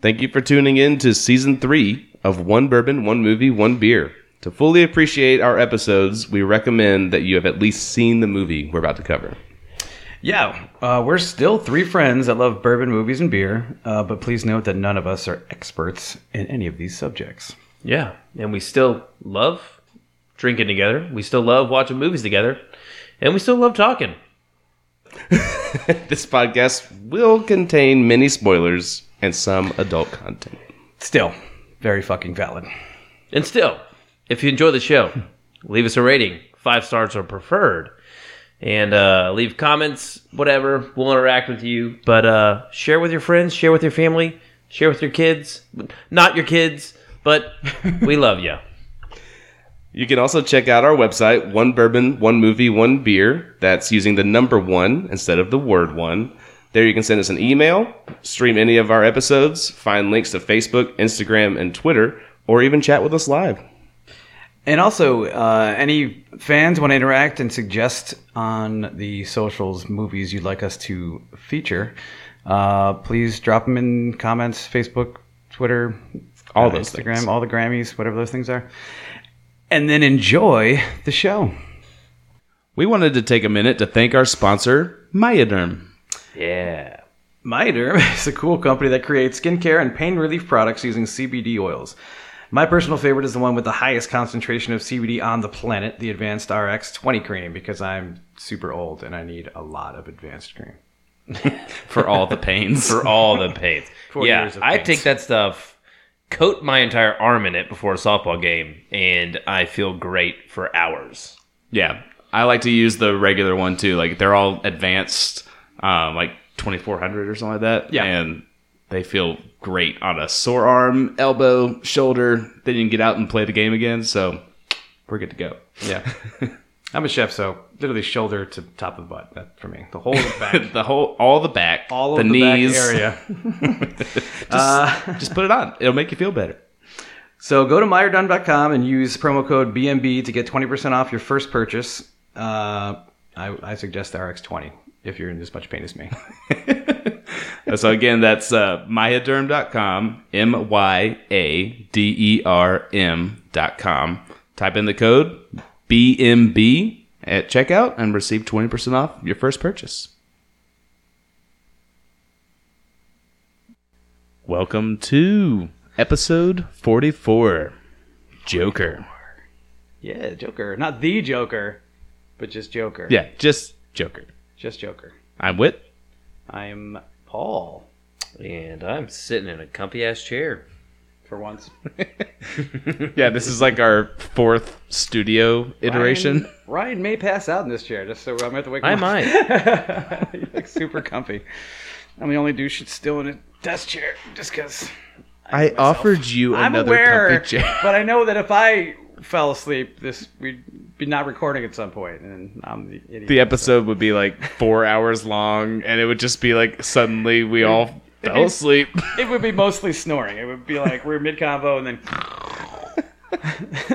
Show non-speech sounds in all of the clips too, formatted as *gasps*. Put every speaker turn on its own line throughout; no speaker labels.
Thank you for tuning in to season three of One Bourbon, One Movie, One Beer. To fully appreciate our episodes, we recommend that you have at least seen the movie we're about to cover.
Yeah, uh, we're still three friends that love bourbon, movies, and beer, uh, but please note that none of us are experts in any of these subjects.
Yeah, and we still love drinking together. We still love watching movies together, and we still love talking. *laughs*
This podcast will contain many spoilers and some adult content.
Still, very fucking valid.
And still, if you enjoy the show, *laughs* leave us a rating, five stars are preferred, and uh, leave comments, whatever. We'll interact with you, but uh, share with your friends, share with your family, share with your kids. Not your kids, but *laughs* we love you.
You can also check out our website, One Bourbon, One Movie, One Beer. That's using the number one instead of the word one. There you can send us an email, stream any of our episodes, find links to Facebook, Instagram, and Twitter, or even chat with us live.
And also, uh, any fans want to interact and suggest on the socials movies you'd like us to feature, uh, please drop them in comments, Facebook, Twitter,
All
uh,
those
Instagram,
things.
all the Grammys, whatever those things are. And then enjoy the show.
We wanted to take a minute to thank our sponsor, Myaderm.
Yeah.
Myaderm *laughs* is a cool company that creates skincare and pain relief products using CBD oils. My personal favorite is the one with the highest concentration of CBD on the planet, the Advanced RX 20 cream, because I'm super old and I need a lot of advanced cream. *laughs*
For all the pains.
For all the pains. *laughs*
Four
yeah,
years of
I take that stuff, coat my entire arm in it before a softball game, and I feel great for hours.
Yeah, I like to use the regular one too. Like they're all advanced, um, like twenty four hundred or something like that.
Yeah.
and they feel great on a sore arm, elbow, shoulder. Then you can get out and play the game again. So we're good to go.
Yeah. *laughs* I'm a chef, so literally shoulder to top of the butt. That for me. The whole back. *laughs*
the whole, all the back,
all
the
of the
knees.
area. *laughs*
Just put it on. It'll make you feel better.
So go to myaderm.com and use promo code BMB to get 20% off your first purchase. Uh, I, I suggest the RX20 if you're in as much pain as me. *laughs*
so again, that's uh, myaderm.com, M Y A D E R M.com. Type in the code BMB at checkout and receive 20% off your first purchase. Welcome to episode 44 Joker.
yeah, Joker. Not the Joker, but just Joker.
Yeah, just Joker.
Just Joker.
I'm Whit.
I'm Paul
And I'm sitting in a comfy ass chair.
for once. *laughs*
Yeah, this is like our fourth studio iteration.
Ryan, Ryan may pass out in this chair, just so I'm going to have to wake
I
him up.
I might. *laughs*
He's like super comfy. I'm the only douche that's still in a desk chair just because
I offered you
I'm
another
aware.
comfy chair.
but I know that if I fell asleep, this we'd be not recording at some point, and I'm the idiot.
the episode would be like four hours long, and it would just be like suddenly we all fell asleep. *laughs*
it would be mostly snoring. It would be like we're mid convo and then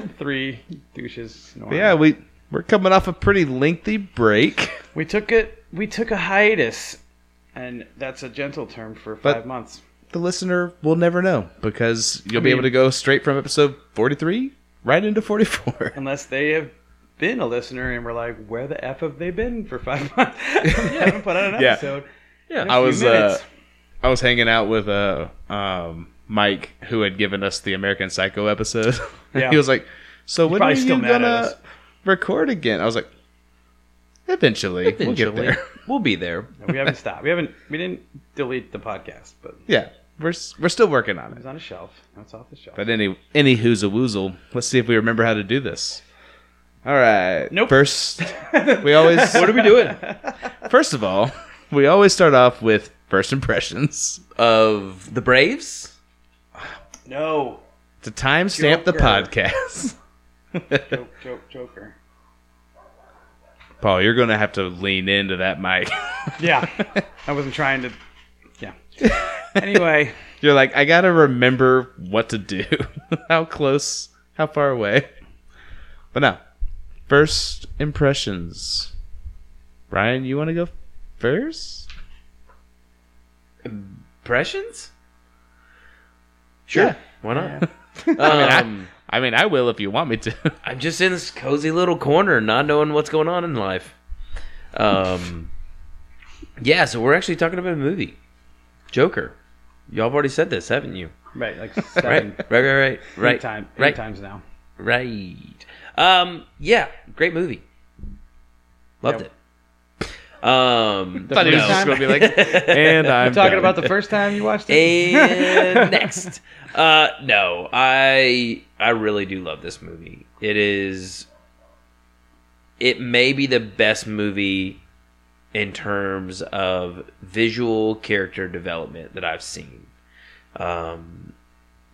*laughs* three douches snoring.
yeah, we we're coming off a pretty lengthy break.
we took it. We took a hiatus, and that's a gentle term for
But-
five months.
The listener will never know because you'll be
mean-
able to go straight from episode 43 right into 44. *laughs*
Unless they have been a listener and we're like, where the f have they been for five months? *laughs* yeah, haven't put out an
Yeah.
episode.
Yeah.
in a
I
few
was uh. I was hanging out with uh um Mike who had given us the American Psycho episode. *laughs*
Yeah.
he was like, "So when are
probably
you
still mad at
gonna record again?" I was like, "Eventually, we'll get
Eventually.
there."
We'll be there.
we haven't stopped. We haven't. We didn't delete the podcast, but
yeah, we're we're still working on
it
it.
was on a shelf. Now it's off the shelf.
But any any who's a woozle. Let's see if we remember how to do this. All right.
Nope.
First, we *laughs* always.
What are we doing?
First of all, we always start off with first impressions.
Of the Braves?
no.
To timestamp the podcast.
Joke, joke, Joker.
Paul, you're going to have to lean into that mic.
Yeah, I wasn't trying to. Yeah. *laughs* Anyway,
you're like, I got to remember what to do. *laughs* how close, how far away. But now, first impressions. Brian, you want to go first?
Impressions? Sure.
Yeah.
Why not? *laughs*
I,
um,
I mean, I will if you want me to.
I'm just in this cozy little corner, not knowing what's going on in life. Um, yeah, so we're actually talking about a movie, Joker. Y'all have already said this, haven't you?
Right, like *laughs*
Right,
seven,
right, right, right,
eight,
right,
time, eight
right,
times now.
right. Um, yeah, great movie. Loved
Yep.
it. Um, *laughs*
thought he was
first
just
time-
going to be like, *laughs* and I'm
Talking
done."
about the first time you watched it.
and next uh no i i really do love this movie it is it may be the best movie in terms of visual character development that i've seen um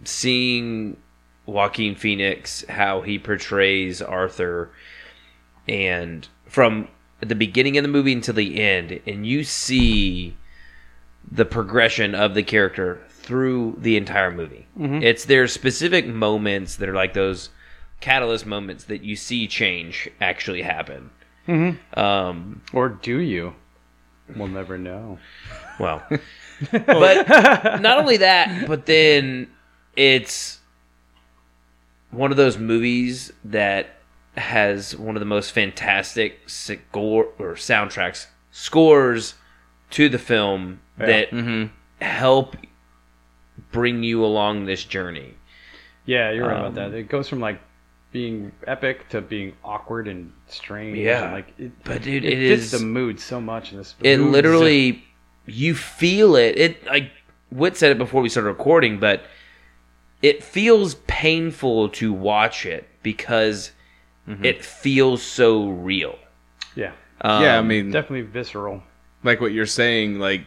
seeing joaquin phoenix how he portrays arthur and from the beginning of the movie until the end and you see the progression of the character through the entire movie. It's there's specific moments that are like those catalyst moments that you see change actually happen. Um,
or do you? We'll never know.
well, *laughs* but not only that, but then it's one of those movies that has one of the most fantastic score or soundtracks scores to the film that help bring you along this journey.
Yeah, you're right
Um,
about that. It goes from like being epic to being awkward and strange.
Yeah.
and, like it,
But dude,
it,
it
fits
is
the mood so much in this.
it
mood.
literally you feel it. It like Whit said it before we started recording, but it feels painful to watch it because it feels so real.
yeah,
Um,
yeah, I mean,
definitely visceral.
like what you're saying, like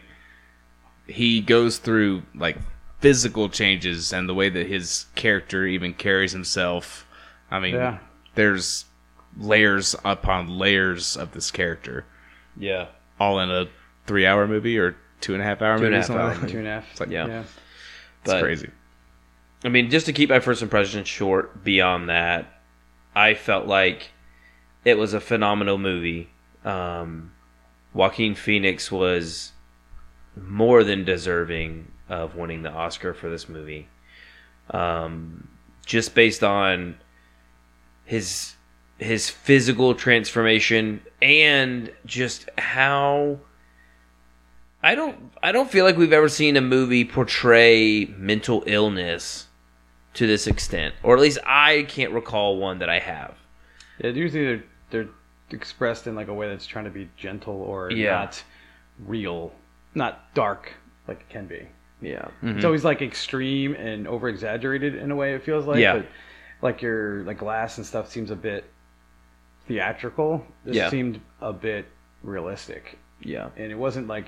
he goes through like physical changes and the way that his character even carries himself. I mean,
Yeah.
there's layers upon layers of this character,
yeah.
all in a three-hour movie or two and a half hour
Two and
movie.
a half hour
like.
Two and a half.
like-
Yeah.
yeah.
It's
But-
crazy.
I mean, just to keep my first impression short, beyond that, I felt like it was a phenomenal movie. Um, Joaquin Phoenix was more than deserving of winning the Oscar for this movie. Um, just based on his his physical transformation and just how I don't I don't feel like we've ever seen a movie portray mental illness to this extent, or at least I can't recall one that I have.
Yeah, usually they're they're expressed in like a way that's trying to be gentle or
Yeah.
not real, not dark like it can be.
Yeah,
It's mm-hmm. always like extreme and over exaggerated in a way. It feels like,
Yeah.
But like your like glass and stuff seems a bit theatrical. This
Yeah.
seemed a bit realistic,
yeah.
and it wasn't like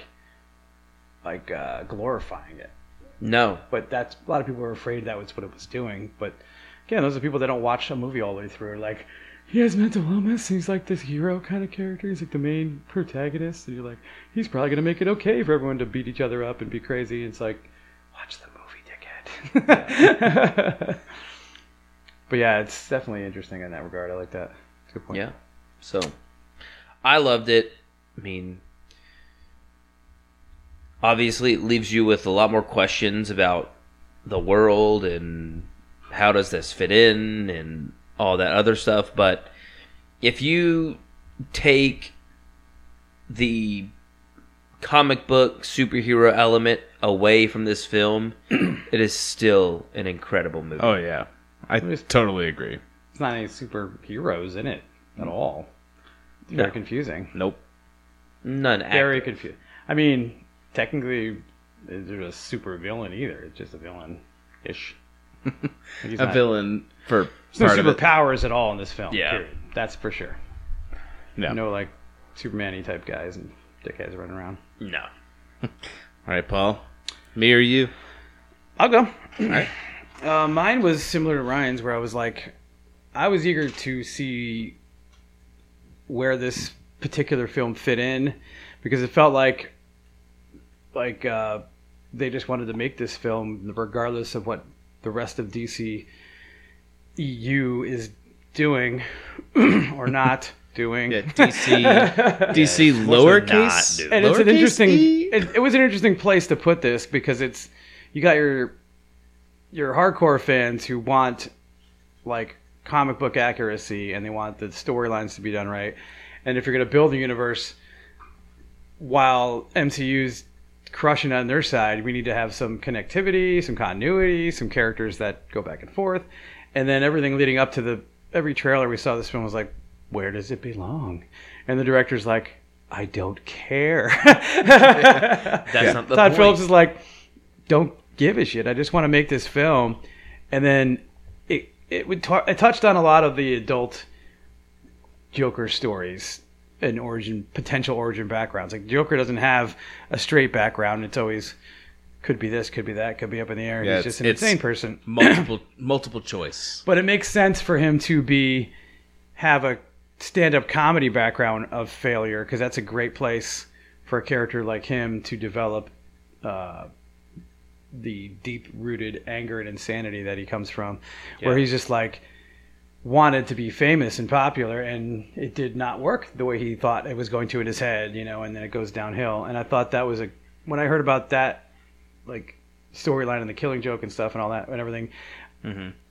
like uh, glorifying it.
No,
But that's a lot of people were afraid that was what it was doing. But again, those are people that don't watch a movie all the way through. Like he has mental illness. He's like this hero kind of character. He's like the main protagonist, and you're like, he's probably gonna make it okay for everyone to beat each other up and be crazy. And it's like, watch the movie, dickhead. *laughs* but yeah, it's definitely interesting in that regard. I like that. It's a good point.
yeah. So I loved it. I mean, obviously, it leaves you with a lot more questions about the world and how does this fit in and all that other stuff. But if you take the comic book superhero element away from this film, *clears throat* it is still an incredible movie.
Oh yeah, I totally agree.
It's not any superheroes in it at mm. all. It's
No.
very confusing.
Nope.
None.
very confused. I mean, technically, there's a super villain either. It's just a villain ish. *laughs*
A
not-
villain for
There's no
part of it.
superpowers at all in this film.
Yeah.
period. that's for sure.
Yeah.
No, like Superman-y type guys and dickheads running around.
No. *laughs*
All right, Paul. Me or you?
I'll go. All right. Uh, mine was similar to Ryan's, where I was like, I was eager to see where this particular film fit in, because it felt like, like uh, they just wanted to make this film regardless of what the rest of DC EU is doing *clears throat* or not doing.
Yeah, DC. *laughs* DC lowercase.
not, dude.
and it's an interesting it, it was an interesting place to put this because it's you got your your hardcore fans who want like comic book accuracy and they want the storylines to be done right. And if you're going to build a universe while MCU's crushing on their side, we need to have some connectivity, some continuity, some characters that go back and forth. And then everything leading up to the every trailer we saw this film was like, where does it belong? And the director's like, I don't care. *laughs*
That's not the
Todd
point.
Phillips is like, don't give a shit. I just want to make this film, and then it it would tar- it touched on a lot of the adult Joker stories and origin potential origin backgrounds. Like Joker doesn't have a straight background. It's always could be this, could be that, could be up in the air.
Yeah,
He's just an insane person. *clears throat*
multiple multiple choice.
But it makes sense for him to be have a stand-up comedy background of failure because that's a great place for a character like him to develop uh, the deep-rooted anger and insanity that he comes from, where he's just like wanted to be famous and popular and it did not work the way he thought it was going to in his head you know and then it goes downhill. And i thought that was a when i heard about that like storyline and the killing joke and stuff and all that and everything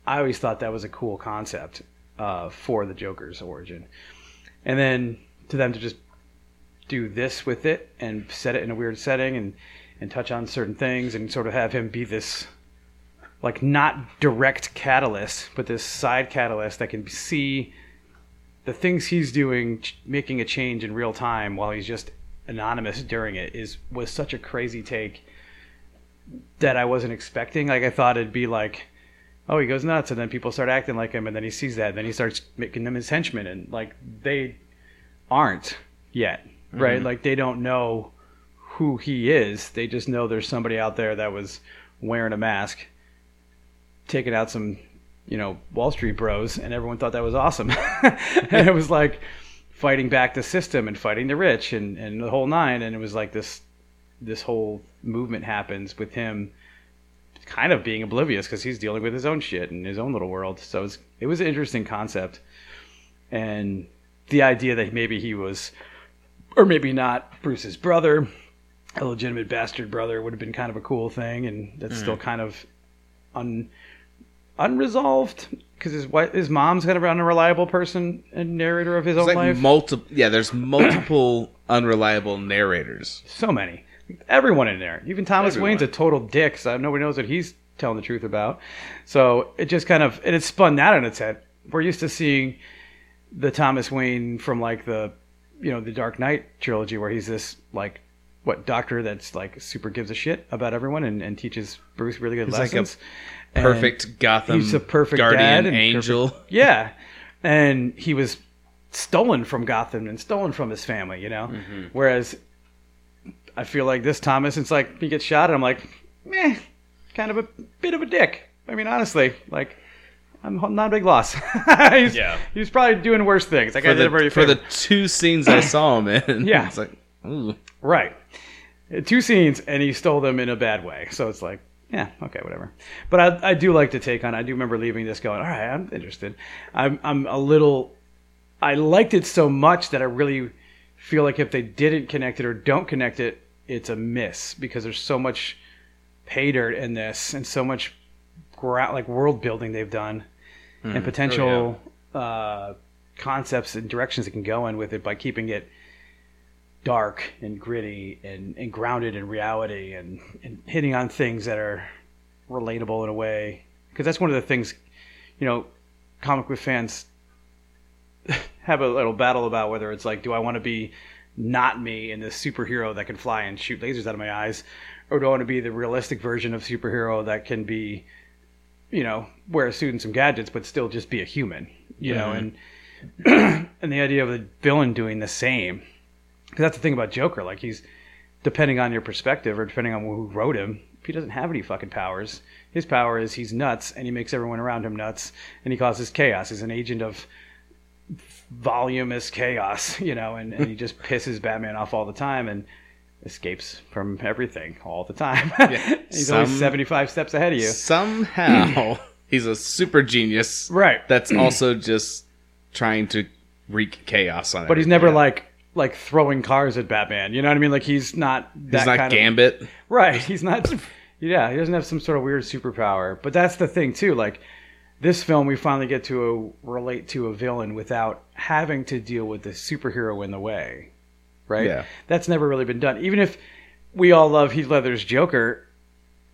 I always thought that was a cool concept uh, for the Joker's origin. And then to them to just do this with it and set it in a weird setting and, and touch on certain things and sort of have him be this, like, not direct catalyst, but this side catalyst that can see the things he's doing, making a change in real time while he's just anonymous during it, is was such a crazy take that I wasn't expecting. Like, I thought it'd be like, oh, he goes nuts, and then people start acting like him, and then he sees that, and then he starts making them his henchmen, and like they aren't yet, right? Mm-hmm. Like they don't know who he is. They just know there's somebody out there that was wearing a mask, taking out some, you know, Wall Street bros, and everyone thought that was awesome. *laughs* and it was like fighting back the system and fighting the rich and, and the whole nine, and it was like this this whole movement happens with him kind of being oblivious because he's dealing with his own shit in his own little world. So it was, it was an interesting concept, and the idea that maybe he was, or maybe not, Bruce's brother, a legitimate bastard brother, would have been kind of a cool thing, and that's still hmm. kind of un unresolved because his wife, his mom's kind of an unreliable person and narrator of his
It's
own
like
life.
multiple. Yeah, there's multiple *coughs* unreliable narrators.
so many. Everyone in there. Even Thomas
Everyone.
Wayne's a total dick, so nobody knows what he's telling the truth about. So it just kind of and it spun that on its head. We're used to seeing the Thomas Wayne from like the you know, the Dark Knight trilogy where he's this like what doctor that's like super gives a shit about everyone and, and teaches Bruce really good
He's like a
lessons. And-
Perfect Gotham.
he's a perfect
guardian
and
angel.
perfect- *laughs* yeah, and he was stolen from Gotham and stolen from his family. You know,
Mm-hmm.
whereas I feel like this Thomas, it's like he gets shot, and I'm like, meh, kind of a bit of a dick. I mean, honestly, like. I'm not a big loss. *laughs* he's,
Yeah.
he was probably doing worse things. Guy
for
did a very
the, for the two scenes I saw him in. *laughs*
Yeah.
it's like, ooh.
Right. Two scenes, and he stole them in a bad way. So it's like, yeah, okay, whatever. But I, I do like to take on. I do remember leaving this going, all right, I'm interested. I'm, I'm a little. I liked it so much that I really feel like if they didn't connect it or don't connect it, it's a miss because there's so much pay dirt in this and so much gra- like world building they've done and potential uh, concepts and directions it can go in with it by keeping it dark and gritty and, and grounded in reality and, and hitting on things that are relatable in a way. Because that's one of the things, you know, comic book fans *laughs* have a little battle about whether it's like, do I want to be not me and this superhero that can fly and shoot lasers out of my eyes, or do I want to be the realistic version of superhero that can be, you know, wear a suit and some gadgets but still just be a human, you know, mm-hmm. and *clears throat* and the idea of the villain doing the same because that's the thing about Joker. Like he's depending on your perspective or depending on who wrote him. He doesn't have any fucking powers, his power is he's nuts and he makes everyone around him nuts and he causes chaos. He's an agent of voluminous chaos, *laughs* you know, and, and he just pisses Batman off all the time and escapes from everything all the time. *laughs* he's always
some-
75 steps ahead of you.
Somehow *clears throat* he's a super genius.
Right.
That's *clears throat* also just trying to wreak chaos on. It.
But he's never like like throwing cars at Batman. You know what I mean? Like he's not that
He's not
kind of
Gambit.
Right. He's not. *laughs* Yeah, he doesn't have some sort of weird superpower. But that's the thing too. Like this film, we finally get to uh, relate to a villain without having to deal with the superhero in the way, right?
Yeah.
That's never really been done. Even if we all love Heath Ledger's Joker,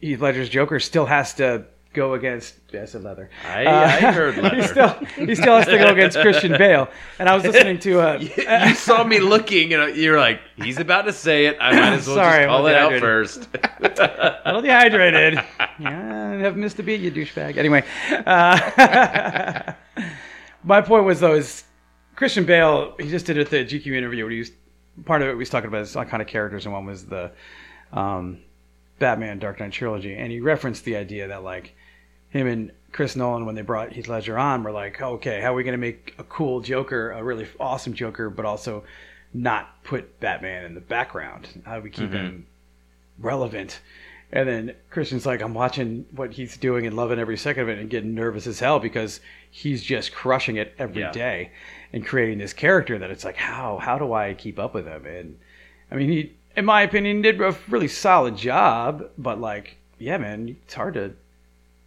Heath Ledger's Joker still has to go against. Yeah, I said leather.
I,
Uh,
I heard *laughs*
he
leather.
still he still has to go against Christian Bale. And I was listening to uh, *laughs*
you saw me looking, and you're like, "He's about to say it. I might as well
Sorry,
just call it out first. *laughs*
a little dehydrated. yeah, I have missed a beat, you douchebag. Anyway, uh, my point was though is Christian Bale. He just did it at the GQ interview. Where he was part of it. We was talking about his kind of characters, and one was the um, Batman Dark Knight trilogy, and he referenced the idea that like him and Chris Nolan when they brought Heath Ledger on were like, okay, how are we going to make a cool Joker, a really awesome Joker, but also not put Batman in the background? How do we keep mm-hmm. him relevant? And then Christian's like, I'm watching what he's doing and loving every second of it and getting nervous as hell because he's just crushing it every day
Yeah.
and creating this character that it's like, how how do I keep up with him? And I mean, he, in my opinion, did a really solid job, but like, yeah, man, it's hard to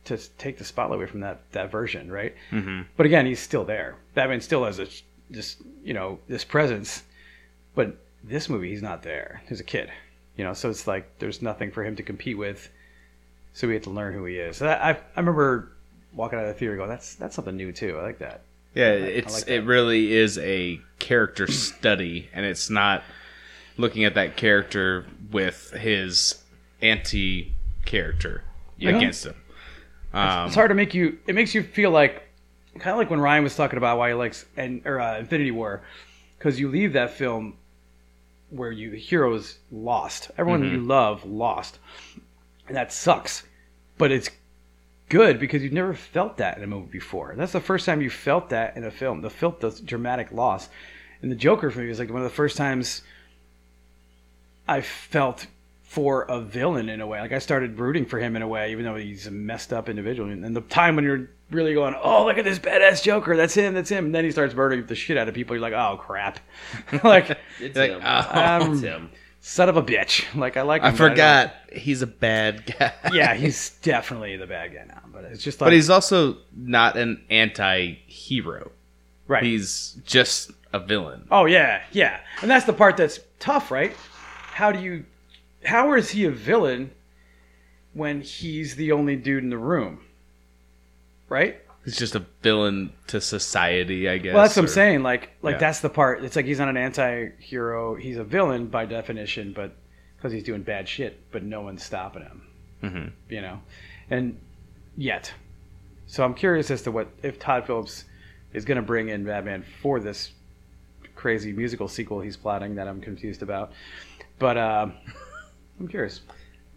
to take the spotlight away from that that version, right? Mm-hmm. But again, he's still there. Batman still has a just you know this presence, but this movie he's not there. He's a kid, you know. So it's like there's nothing for him to compete with. So we have to learn who he is. So that, I I remember walking out of the theater going, that's that's something new too. I like that.
Yeah, it's
like
it really is a character study, and it's not looking at that character with his anti character
Yeah.
against him. Um,
it's hard to make you. It makes you feel like, kind of like when Ryan was talking about why he likes and or uh, Infinity War, because you leave that film where you the heroes lost, everyone
Mm-hmm.
you love lost, and that sucks. But it's good because you've never felt that in a movie before. That's the first time you felt that in a film. The felt the dramatic loss. And the Joker for me was like one of the first times I felt for a villain in a way. Like I started rooting for him in a way, even though he's a messed up individual. And the time when you're really going, "Oh, look at this badass Joker! That's him! That's him!" And then he starts murdering the shit out of people. You're like, "Oh crap!" *laughs* like,
It's
Like,
him.
um,
it's him.
son of a bitch. Like I like. Him,
I
but don't-
forgot he's a bad guy. *laughs*
yeah, he's *laughs* definitely the bad guy now. But it's just like,
but he's also not an anti-hero.
right.
He's just a villain.
Oh yeah, yeah, and that's the part that's tough, right? How do you, how is he a villain when he's the only dude in the room, right?
He's just a villain to society, I guess.
Well, that's what I'm saying. Like, like
Yeah.
that's the part. It's like he's not an anti-hero. He's a villain by definition, but because he's doing bad shit, but no one's stopping him.
Mhm.
You know, and yet, so I'm curious as to what if Todd Phillips is going to bring in Batman for this crazy musical sequel he's plotting that I'm confused about. But um, I'm curious.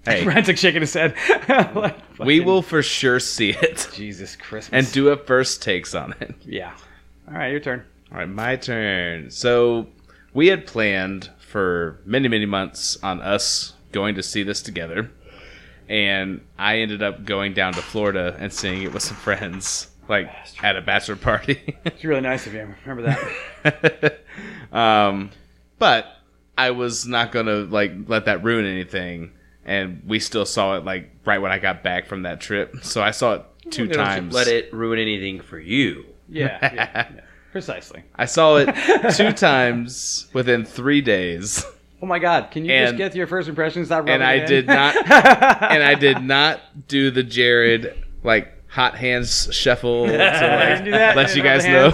Hey. *laughs*
Frantic shaking his head. *laughs* like,
We will for sure see it
Jesus Christmas.
and do a first takes on it.
yeah. All right, your turn.
All right, my turn. So we had planned for many, many months on us going to see this together, and I ended up going down to Florida and seeing it with some friends, like at a bachelor party. *laughs*
It's really nice of you. Remember that.
um, but I was not gonna like let that ruin anything, and we still saw it like right when I got back from that trip. So I saw it 2
Don't
times.
Let it ruin anything for you.
Yeah, yeah, yeah. *laughs* precisely.
I saw it *laughs* two times within three days.
Oh my God! Can you just get your first impressions? Not
and I
in?
did not, *laughs* and I did not do the Jared like hot hands shuffle to like
do that?
let
You
you guys know.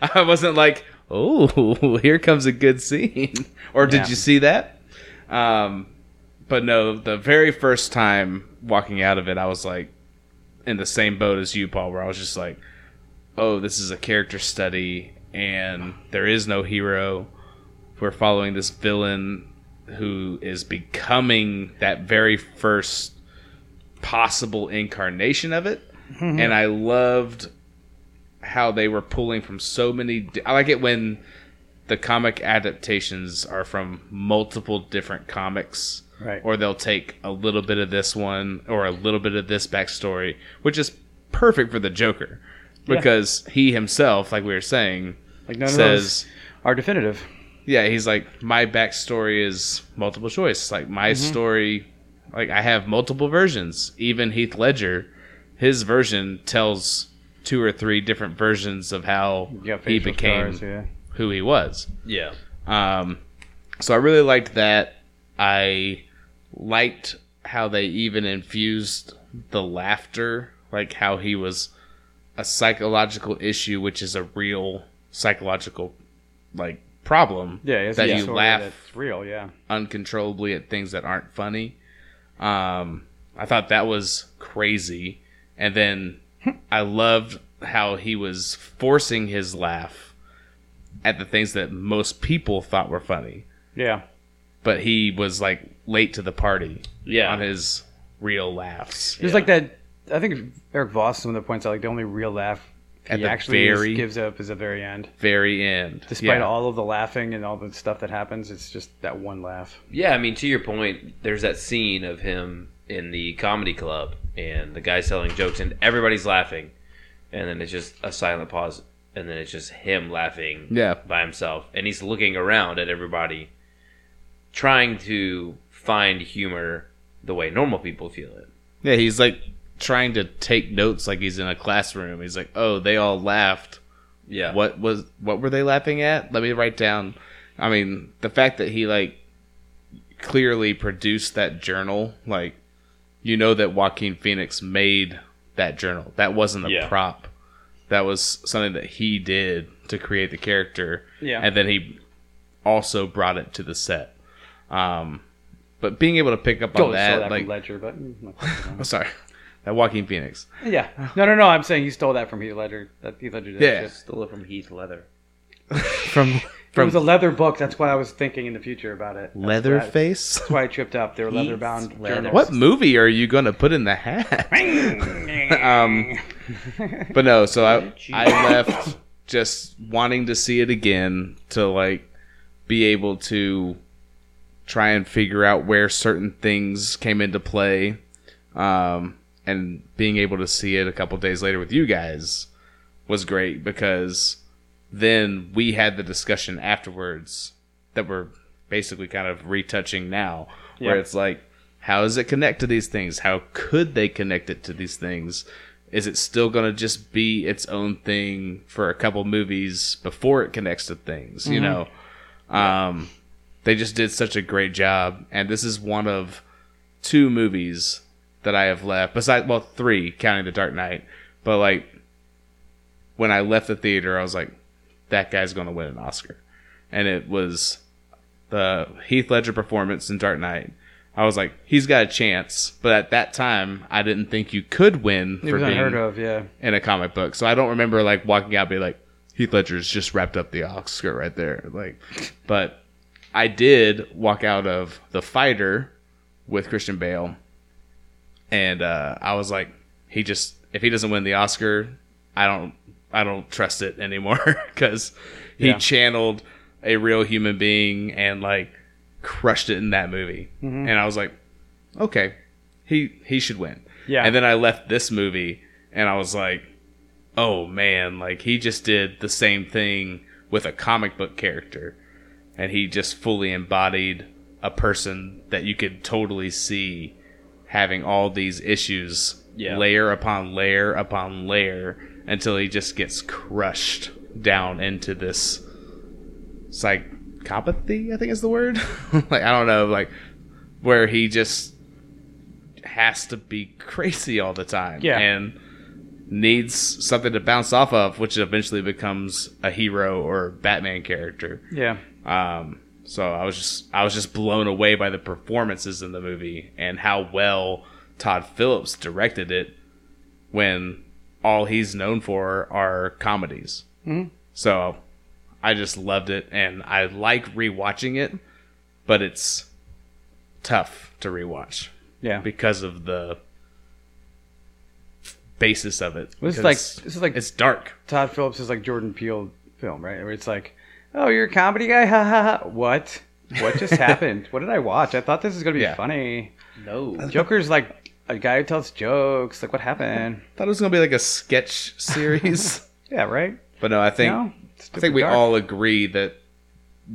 I wasn't like, oh, *laughs* here comes a good scene, *laughs* or did
Yeah.
you see that? Um, but no, the very first time walking out of it, I was like in the same boat as you, Paul, where I was just like, oh, this is a character study, and there is no hero. We're following this villain who is becoming that very first possible incarnation of it. and I loved how they were pulling from so many. di- I like it when the comic adaptations are from multiple different comics.
Right.
Or they'll take a little bit of this one or a little bit of this backstory, which is perfect for the Joker. Because he himself, like we were saying,
Like none of
says
those are definitive.
yeah, he's like, my backstory is multiple choice. Like my
Mm-hmm.
story like I have multiple versions. Even Heath Ledger, his version tells two or three different versions of how
You
he became
scars, yeah.
who he was.
Yeah.
Um, so I really liked that. I liked how they even infused the laughter, like how he was a psychological issue, which is a real psychological like problem.
Yeah, it's
that
a
you
disorder
laugh
That's real, yeah.
uncontrollably at things that aren't funny. Um, I thought that was crazy, and then I loved how he was forcing his laugh at the things that most people thought were funny,
Yeah.
but he was like late to the party
Yeah.
on his real laughs.
There's
Yeah.
like that. I think Erik Voss is one that points out like the only real laugh
At
he
the
actually is-
very-
gives up is the very end.
Very end,
Despite
Yeah.
all of the laughing and all the stuff that happens, it's just that one laugh.
Yeah, I mean, to your point, there's that scene of him in the comedy club, and the guy's telling jokes, and everybody's laughing, and then it's just a silent pause, and then it's just him laughing
Yeah.
by himself, and he's looking around at everybody, trying to find humor the way normal people feel it.
Yeah, he's like trying to take notes like he's in a classroom. He's like, "Oh, they all laughed.
Yeah.
What was what were they laughing at? Let me write down." I mean, the fact that he like clearly produced that journal, like you know that Joaquin Phoenix made that journal. That wasn't a
Yeah.
prop. That was something that he did to create the character.
Yeah.
And then he also brought it to the set. Um but being able to pick up on
Totally
that,
stole that
like
Ledger, but *laughs*
Oh, sorry. That Joaquin Phoenix.
yeah, no, no, no. I'm saying he stole that from Heath Ledger. That Heath Ledger did.
Yeah.
shit.
Stole it from Heath Leather.
From
it was a leather book. That's why I was thinking in the future about it. That's why-
Leatherface.
That's why I tripped up. They were leather bound
leather.
journals.
What movie are you going to put in the hat? *laughs* *laughs* um, but no, so I I *laughs* left just wanting to see it again to like be able to try and figure out where certain things came into play, um, and being able to see it a couple days later with you guys was great because then we had the discussion afterwards that we're basically kind of retouching now, where
Yeah.
it's like, how does it connect to these things? How could they connect it to these things? Is it still going to just be its own thing for a couple movies before it connects to things? You know, um, they just did such a great job, and this is one of two movies that I have left. Besides, well, three counting The Dark Knight, but like when I left the theater, I was like, that guy's going to win an Oscar, and it was the Heath Ledger performance in Dark Knight. I was like, he's got a chance, but at that time, I didn't think you could win
It
for
was
being
unheard of. Yeah.
in a comic book. So I don't remember like walking out and be like, Heath Ledger's just wrapped up the Oscar right there. Like, but I did walk out of The Fighter with Christian Bale, and uh, I was like, he just if he doesn't win the Oscar, I don't I don't trust it anymore *laughs* because he
Yeah.
channeled a real human being and like crushed it in that movie, mm-hmm. and I was like, okay, he he should win.
Yeah.
And then I left this movie and I was like, oh man, like he just did the same thing with a comic book character. And he just fully embodied a person that you could totally see having all these issues
Yeah.
layer upon layer upon layer until he just gets crushed down into this psychopathy, I think is the word. *laughs* like I don't know, like where he just has to be crazy all the time.
Yeah.
And needs something to bounce off of, which eventually becomes a hero or Batman character.
Yeah.
Um, so I was just I was just blown away by the performances in the movie and how well Todd Phillips directed it when all he's known for are comedies.
Mhm.
So I just loved it and I like rewatching it, but it's tough to rewatch
Yeah.
because of the basis of it.
This is like this is like
it's dark.
Todd Phillips is like Jordan Peele film, right? Where it's like, oh, you're a comedy guy, ha ha ha. What? What just *laughs* happened? What did I watch? I thought this was gonna be
Yeah.
funny.
No.
Joker's like a guy who tells jokes. Like, what happened?
Thought it was gonna be like a sketch series. *laughs*
Yeah, right.
But no, I think
No? It's
I think we
dark.
all agree that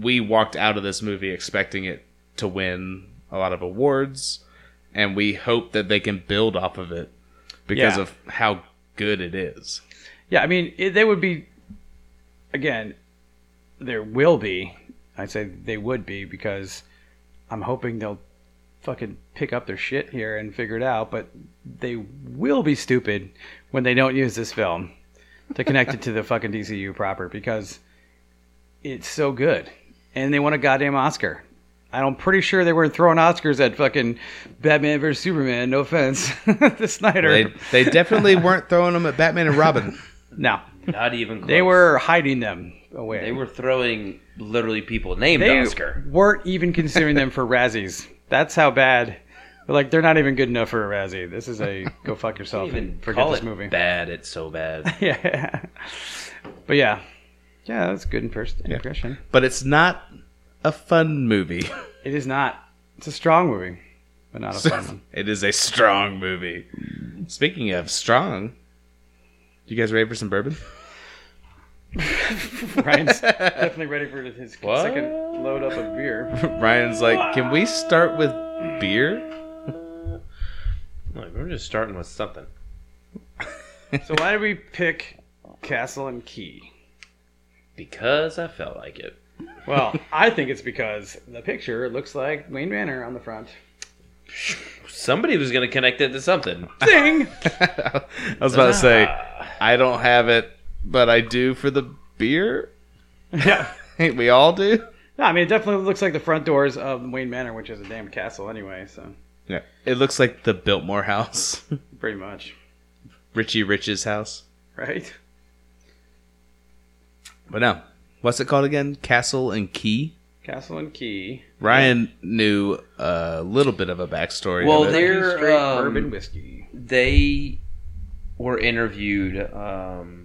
we walked out of this movie expecting it to win a lot of awards and we hope that they can build off of it because
Yeah.
of how good it is.
Yeah, I mean, it, they would be. Again, there will be. I'd say they would be because I'm hoping they'll fucking pick up their shit here and figure it out. But they will be stupid when they don't use this film to connect it to the fucking DCU proper because it's so good, and they won a goddamn Oscar. I'm pretty sure they weren't throwing Oscars at fucking Batman vs Superman. No offense, *laughs* to Snyder.
They they definitely weren't throwing them at Batman and Robin.
no,
Not even close.
they were hiding them away.
They were throwing literally people named
They
Oscar.
weren't even considering them for Razzies. That's how bad. Like they're not even good enough for a Razzie. This is a *laughs* go fuck yourself
even
and forget this movie.
bad. It's so bad. *laughs*
yeah, but yeah, yeah, that's good impers- impression.
But it's not a fun movie. *laughs*
It is not. It's a strong movie, but not a fun one.
it is a strong movie. Speaking of strong, you guys ready for some bourbon? *laughs*
Ryan's definitely ready for his second load up of beer. *laughs*
Ryan's like, can we start with beer?
Like, we're just starting with something.
So why did we pick Castle and Key?
Because I felt like it.
Well, I think it's because the picture looks like Wayne Manor on the front.
Somebody was going to connect it to something.
Ding! *laughs*
I was about to say, ah. I don't have it, but I do for the beer.
yeah. *laughs*
we all do.
No, I mean it definitely looks like the front doors of Wayne Manor, which is a damn castle anyway. So
Yeah, it looks like the Biltmore house, *laughs*
pretty much,
Richie Rich's house.
right?
But no, what's it called again? Castle and Key.
Castle and Key.
Ryan knew a little bit of a backstory.
Well, they're-
straight
um,
bourbon whiskey.
They were interviewed um,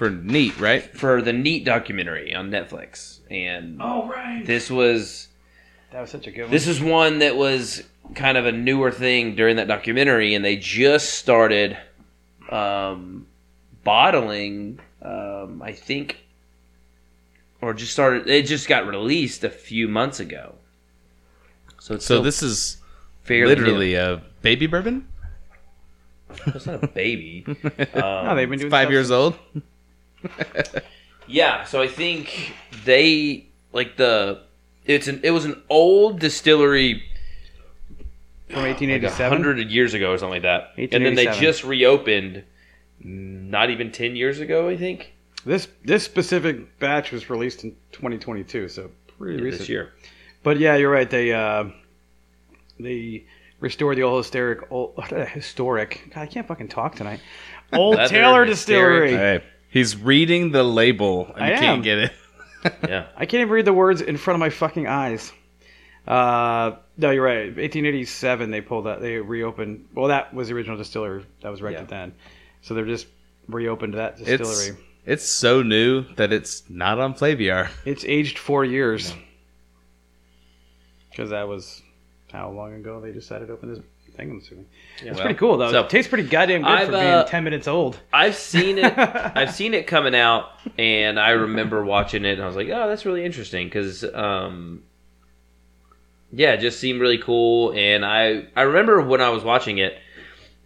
for neat, right?
for the Neat documentary on Netflix, and
Oh right,
this was
that was such a good one.
this is one that was kind of a newer thing during that documentary, and they just started um, bottling. Um, I think, or just started. It just got released a few months ago. So it's
So
still
this is
fairly
literally a baby bourbon.
new. It's not a baby. *laughs*
no,
Um,
they've been doing
Five
stuff
years old. *laughs*
Yeah, so I think they like the it's an it was an old distillery
from
like
1887.
hundred years ago or something like that, and then they just reopened not even ten years ago, I think,
This this specific batch was released in 2022, so pretty recent.
this year.
But yeah, you're right. They uh, they restored the old historic old *laughs* historic. God, I can't fucking talk tonight. *laughs* Old Taylor Distillery.
Hey, he's reading the label and
I
you can't get it. *laughs*
Yeah,
I can't even read the words in front of my fucking eyes. Uh, no, you're right. 1887, they pulled that. They reopened. Well, that was the original distillery that was rented then. So they're just reopened that distillery.
it's so new that it's not on Flaviar.
It's, aged four years. Because that was how long ago they decided to open this thing. I'm assuming. it's
well,
pretty cool though.
so-
it tastes pretty goddamn good
I've,
for being
uh,
10 minutes old.
I've seen it. *laughs* I've seen it coming out, and I remember watching it, and I was like, "Oh, that's really interesting," because, um, yeah, it just seemed really cool. And I, I remember when I was watching it,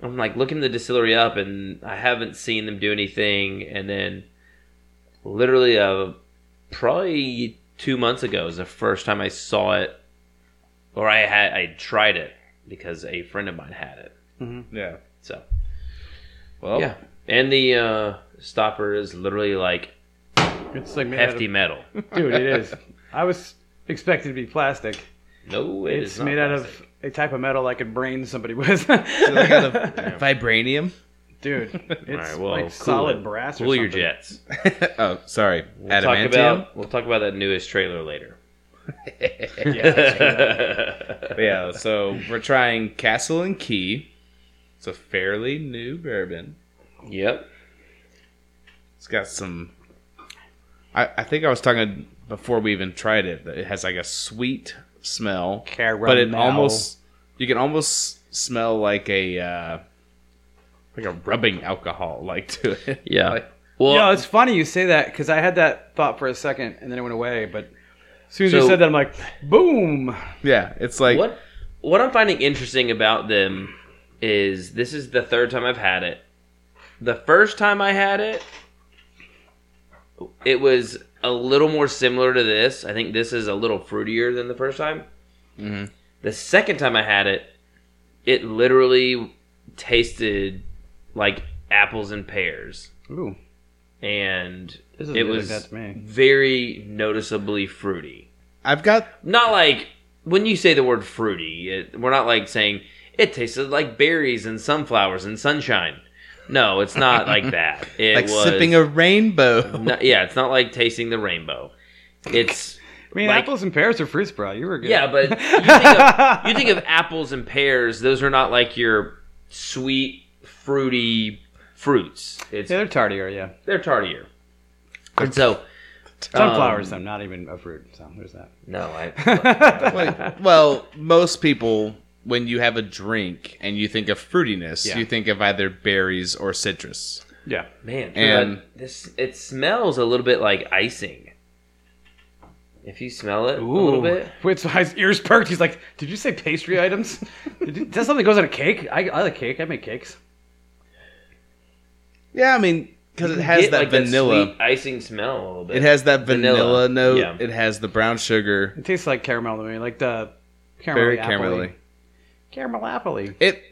I'm like looking the distillery up, and I haven't seen them do anything. And then, literally, uh, probably two months ago is the first time I saw it, or I had I tried it because a friend of mine had it.
Yeah.
So
Well,
yeah, and the uh, stopper is literally like
It's like
hefty
of,
metal. *laughs*
dude. It is. I was expecting to be plastic.
No, it
it's
is not
made out of a type of metal I could brain somebody with. *laughs*
like out of vibranium.
Dude, *laughs* it's
right, well,
like
cool
solid
it.
brass. or
Cool your jets.
oh, sorry,
We'll talk
adamantium.
about we'll talk about that newest trailer later.
But *laughs* yeah, so we're trying Castle and Key. It's a fairly new bourbon.
Yep.
It's got some. I, I think I was talking before we even tried it. that It has like a sweet smell, but it almost you can almost smell like a uh, like a rubbing alcohol like to it.
Yeah. *laughs*
Like-
Well,
You know, it's funny you say that because I had that thought for a second and then it went away. But as soon as you said that, I'm like, boom.
yeah, it's like
what what I'm finding interesting about them is this is the third time I've had it. The first time I had it, it was a little more similar to this. I think this is a little fruitier than the first time.
Mhm.
The second time I had it, it literally tasted like apples and pears,
Ooh,
and
this is
it was
that to me.
very noticeably fruity.
I've got
Not like when you say the word fruity, it, we're not like saying it tasted like berries and sunflowers and sunshine. No, it's not *laughs* like that. It
like
was
sipping a rainbow.
no- yeah, it's not like tasting the rainbow. It's *laughs*
I mean,
like-
apples and pears are fruits, bro. You were good.
yeah, but *laughs* you think, of, you think of apples and pears; those are not like your sweet, fruity fruits. It's
yeah, they're tardier. Yeah,
they're tardier. And so
sunflowers.
Um,
though, not even a fruit. So there's that.
no, I *laughs*
Like, well, most people, when you have a drink and you think of fruitiness,
Yeah.
you think of either berries or citrus.
Yeah,
Man,
And-
this it smells a little bit like icing. If you smell it a little bit,
Wait, so his ears perked. He's like, "Did you say pastry items? *laughs* Did you, that something goes on a cake? I, I like cake. I make cakes.
Yeah, I mean, because it has
get,
that
like,
vanilla.
sweet icing smell a little bit.
it has that vanilla,
Vanilla,
note.
yeah.
It has the brown sugar.
It tastes like caramel to me, like the
Very
caramel
caramelly.
Caramel appley.
It.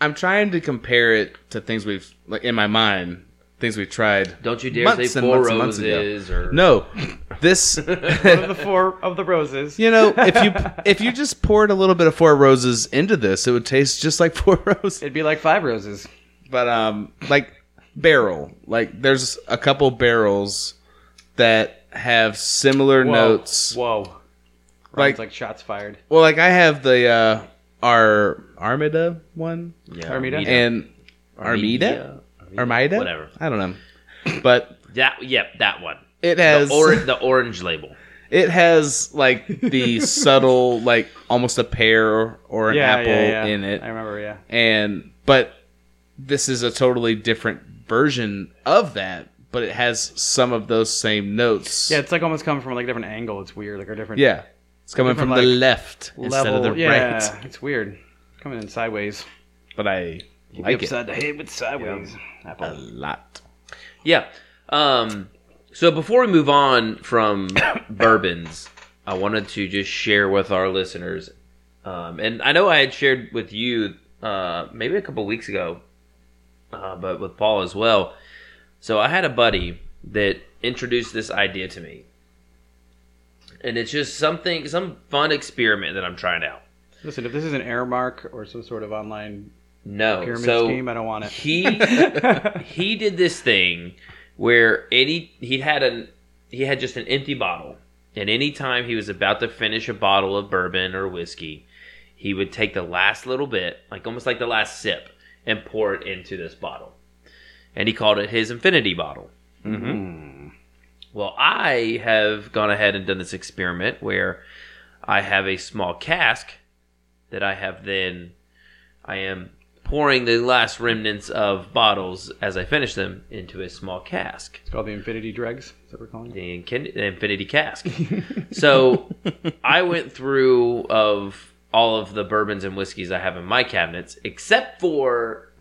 I'm trying to compare it to things we've like in my mind, things we've tried.
Don't you dare
months
say
and
four
months and months ago.
roses or
No, this. *laughs*
One of the four of the roses.
You know, if you *laughs* if you just poured a little bit of Four Roses into this, it would taste just like Four *laughs* Roses.
It'd be like five roses.
But um, like barrel, like there's a couple barrels that have similar
Whoa.
notes.
Whoa.
Like-
Like, like shots fired.
Well, like I have the uh, our Armida one
yeah,
Armida?
Armida.
and Armida, Armida,
whatever.
I don't know, but
That yep, that one.
it has
The, or, the orange label.
it has like the *laughs* subtle like almost a pear or an
yeah,
apple
yeah, yeah.
in it.
I remember, yeah.
and but this is a totally different version of that but it has some of those same notes
Yeah, it's like almost coming from like a different angle. It's weird, like a different
yeah it's coming from
Different,
the
like,
left instead
level.
of the
yeah,
right
it's weird. Coming in sideways.
but i like it
upside the head with sideways.
a
Apple.
lot
Yeah. Um, so before we move on from *coughs* bourbons, I wanted to just share with our listeners, um, and I know I had shared with you uh, maybe a couple weeks ago, uh, but with Paul as well. So I had a buddy that introduced this idea to me, and it's just something, some fun experiment that I'm trying out.
Listen, if this is an air mark or some sort of online
No,
pyramid
so
scheme, I don't want it.
he *laughs* he did this thing where any he had an he had just an empty bottle and any time he was about to finish a bottle of bourbon or whiskey he would take the last little bit like almost like the last sip and pour it into this bottle and he called it his infinity bottle mm-hmm. well i have gone ahead and done this experiment where i have a small cask that i have then i am pouring the last remnants of bottles as I finish them into a small cask,
It's called the Infinity Dregs. Is that what we're calling it?
the Infinity Cask. *laughs* so I went through of all of the bourbons and whiskeys I have in my cabinets, except for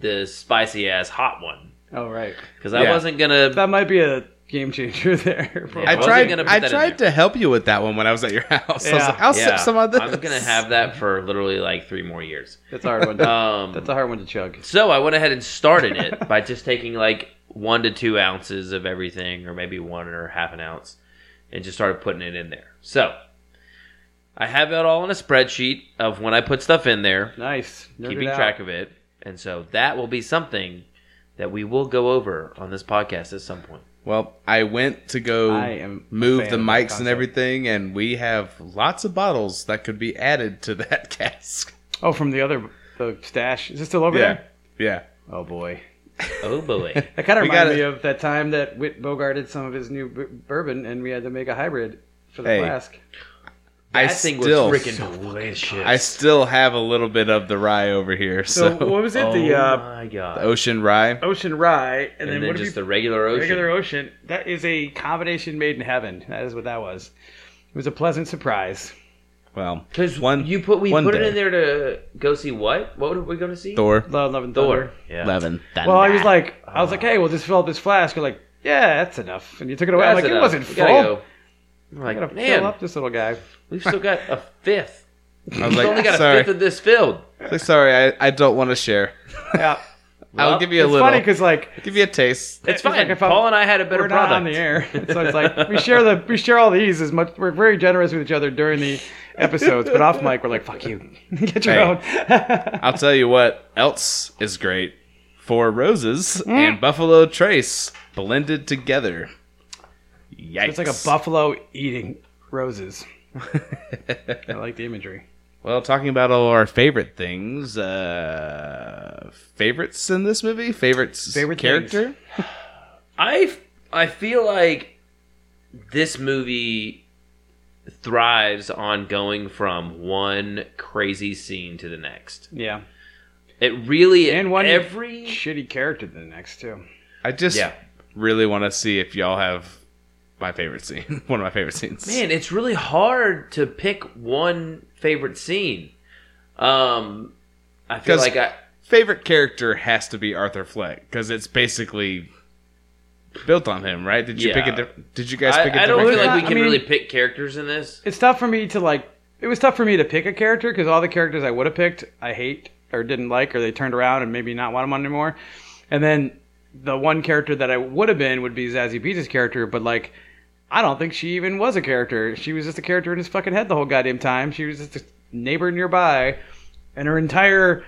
the spicy ass hot one,
Oh, right.
because I
Yeah.
wasn't gonna.
That might be a game changer *laughs* there.
Yeah.
i
wasn't
tried
gonna put
i
that in
tried to help you with that one when i was at your *laughs* house i was
Yeah.
like i'll
Yeah,
sip some of this
I'm gonna have that for literally like three more years.
That's a hard one. To,
Um,
that's a hard one to chug.
So I went ahead and started it by just taking like one to two ounces of everything, or maybe one or half an ounce, and just started putting it in there. So I have it all in a spreadsheet of when I put stuff in there,
Nice. Nerd
keeping track of it, and so that will be something that we will go over on this podcast at some point.
well i went to go
I
move the mics and everything and we have lots of bottles that could be added to *laughs* that cask
Oh, from the other the stash. Is it still over
yeah
there?
yeah
Oh boy.
Oh boy! *laughs*
That kind of
We
reminded me of that time that Whit bogarted some of his new b- bourbon, and we had to make a hybrid for the
Hey.
flask.
I
That thing
still,
was freaking delicious.
I still have a little bit of the rye over here.
So,
So,
what was it?
oh
the uh,
my god!
ocean rye.
ocean rye, and,
and
then,
then
what
just
just
the regular ocean.
regular ocean. That is a combination made in heaven. That is what that was. It was a pleasant surprise.
Well,
Because
one
you put we
one
put it in there to go see what? What were we going to see?
Thor,
Love, Love and
Thor.
Thunder.
Yeah.
Levin.
Well, I was like, I was like, hey, we'll just fill up this flask. You're like, yeah, that's enough. And you took it away. I'm
That's
like, it wasn't
We
full.
gotta go. We're
I
like,
gotta
man,
fill up this little guy.
we've still got a fifth. *laughs*
I was
We've
like,
only got a fifth of this filled.
Like, sorry, I, I don't want to share. *laughs*
Yeah, *laughs*
I'll
Well,
give you a
it's
little.
funny because like
give you a taste.
It's
It's
fine.
like if I'm-
Paul and I had a better
we're not
product.
on the air, so it's like we share the we share all these as much. We're very generous with each other during the episodes, but off mic, we're like, fuck you, get your
Hey.
own.
I'll tell you what else is great. Four Roses mm. and Buffalo Trace blended together. Yikes.
it's like a buffalo eating roses. *laughs* I like the imagery.
Well, talking about all our favorite things, uh, favorites in this movie, favorites,
Favorite
character. *sighs*
I I feel like this movie thrives on going from one crazy scene to the next.
Yeah,
It really
and one
every
shitty character to the next too.
I just
Yeah.
really want to see if y'all have my favorite scene, *laughs* one of my favorite scenes.
man, it's really hard to pick one favorite scene. Um, I feel like I
favorite character has to be Arthur Fleck because it's basically built on him, right? Did you pick a
Yeah.
diff- Did you guys
I,
pick a
I don't
different
feel like we
I
can
mean-
really pick characters in this.
It's tough for me to like. It was tough for me to pick a character because all the characters I would have picked, I hate or didn't like, or they turned around and maybe not want them anymore. And then the one character that I would have been would be Zazie Beetz' character, but like, I don't think she even was a character. She was just a character in his fucking head the whole goddamn time. She was just a neighbor nearby, and her entire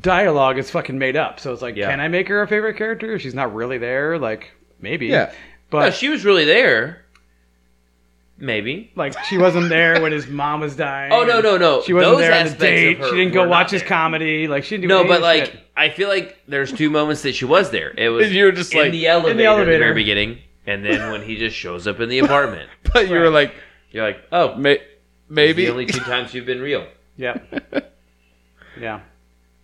dialogue is fucking made up. So it's like,
Yeah.
can I make her a favorite character if she's not really there? Like, maybe.
Yeah.
But
no, she was really there. Maybe.
like she wasn't there when his mom was dying.
Oh no no no!
She wasn't
Those
there on the date. She didn't go watch his
there.
comedy. Like she didn't do
No, but like
shit.
I feel like there's two moments that she was there. It was
you were just
in
like-
the elevator,
in the
at the very beginning, and then when he just shows up in the apartment. *laughs*
But you were like,
You're like, oh,
may- maybe.
the only two times you've been real. *laughs*
Yep. yeah.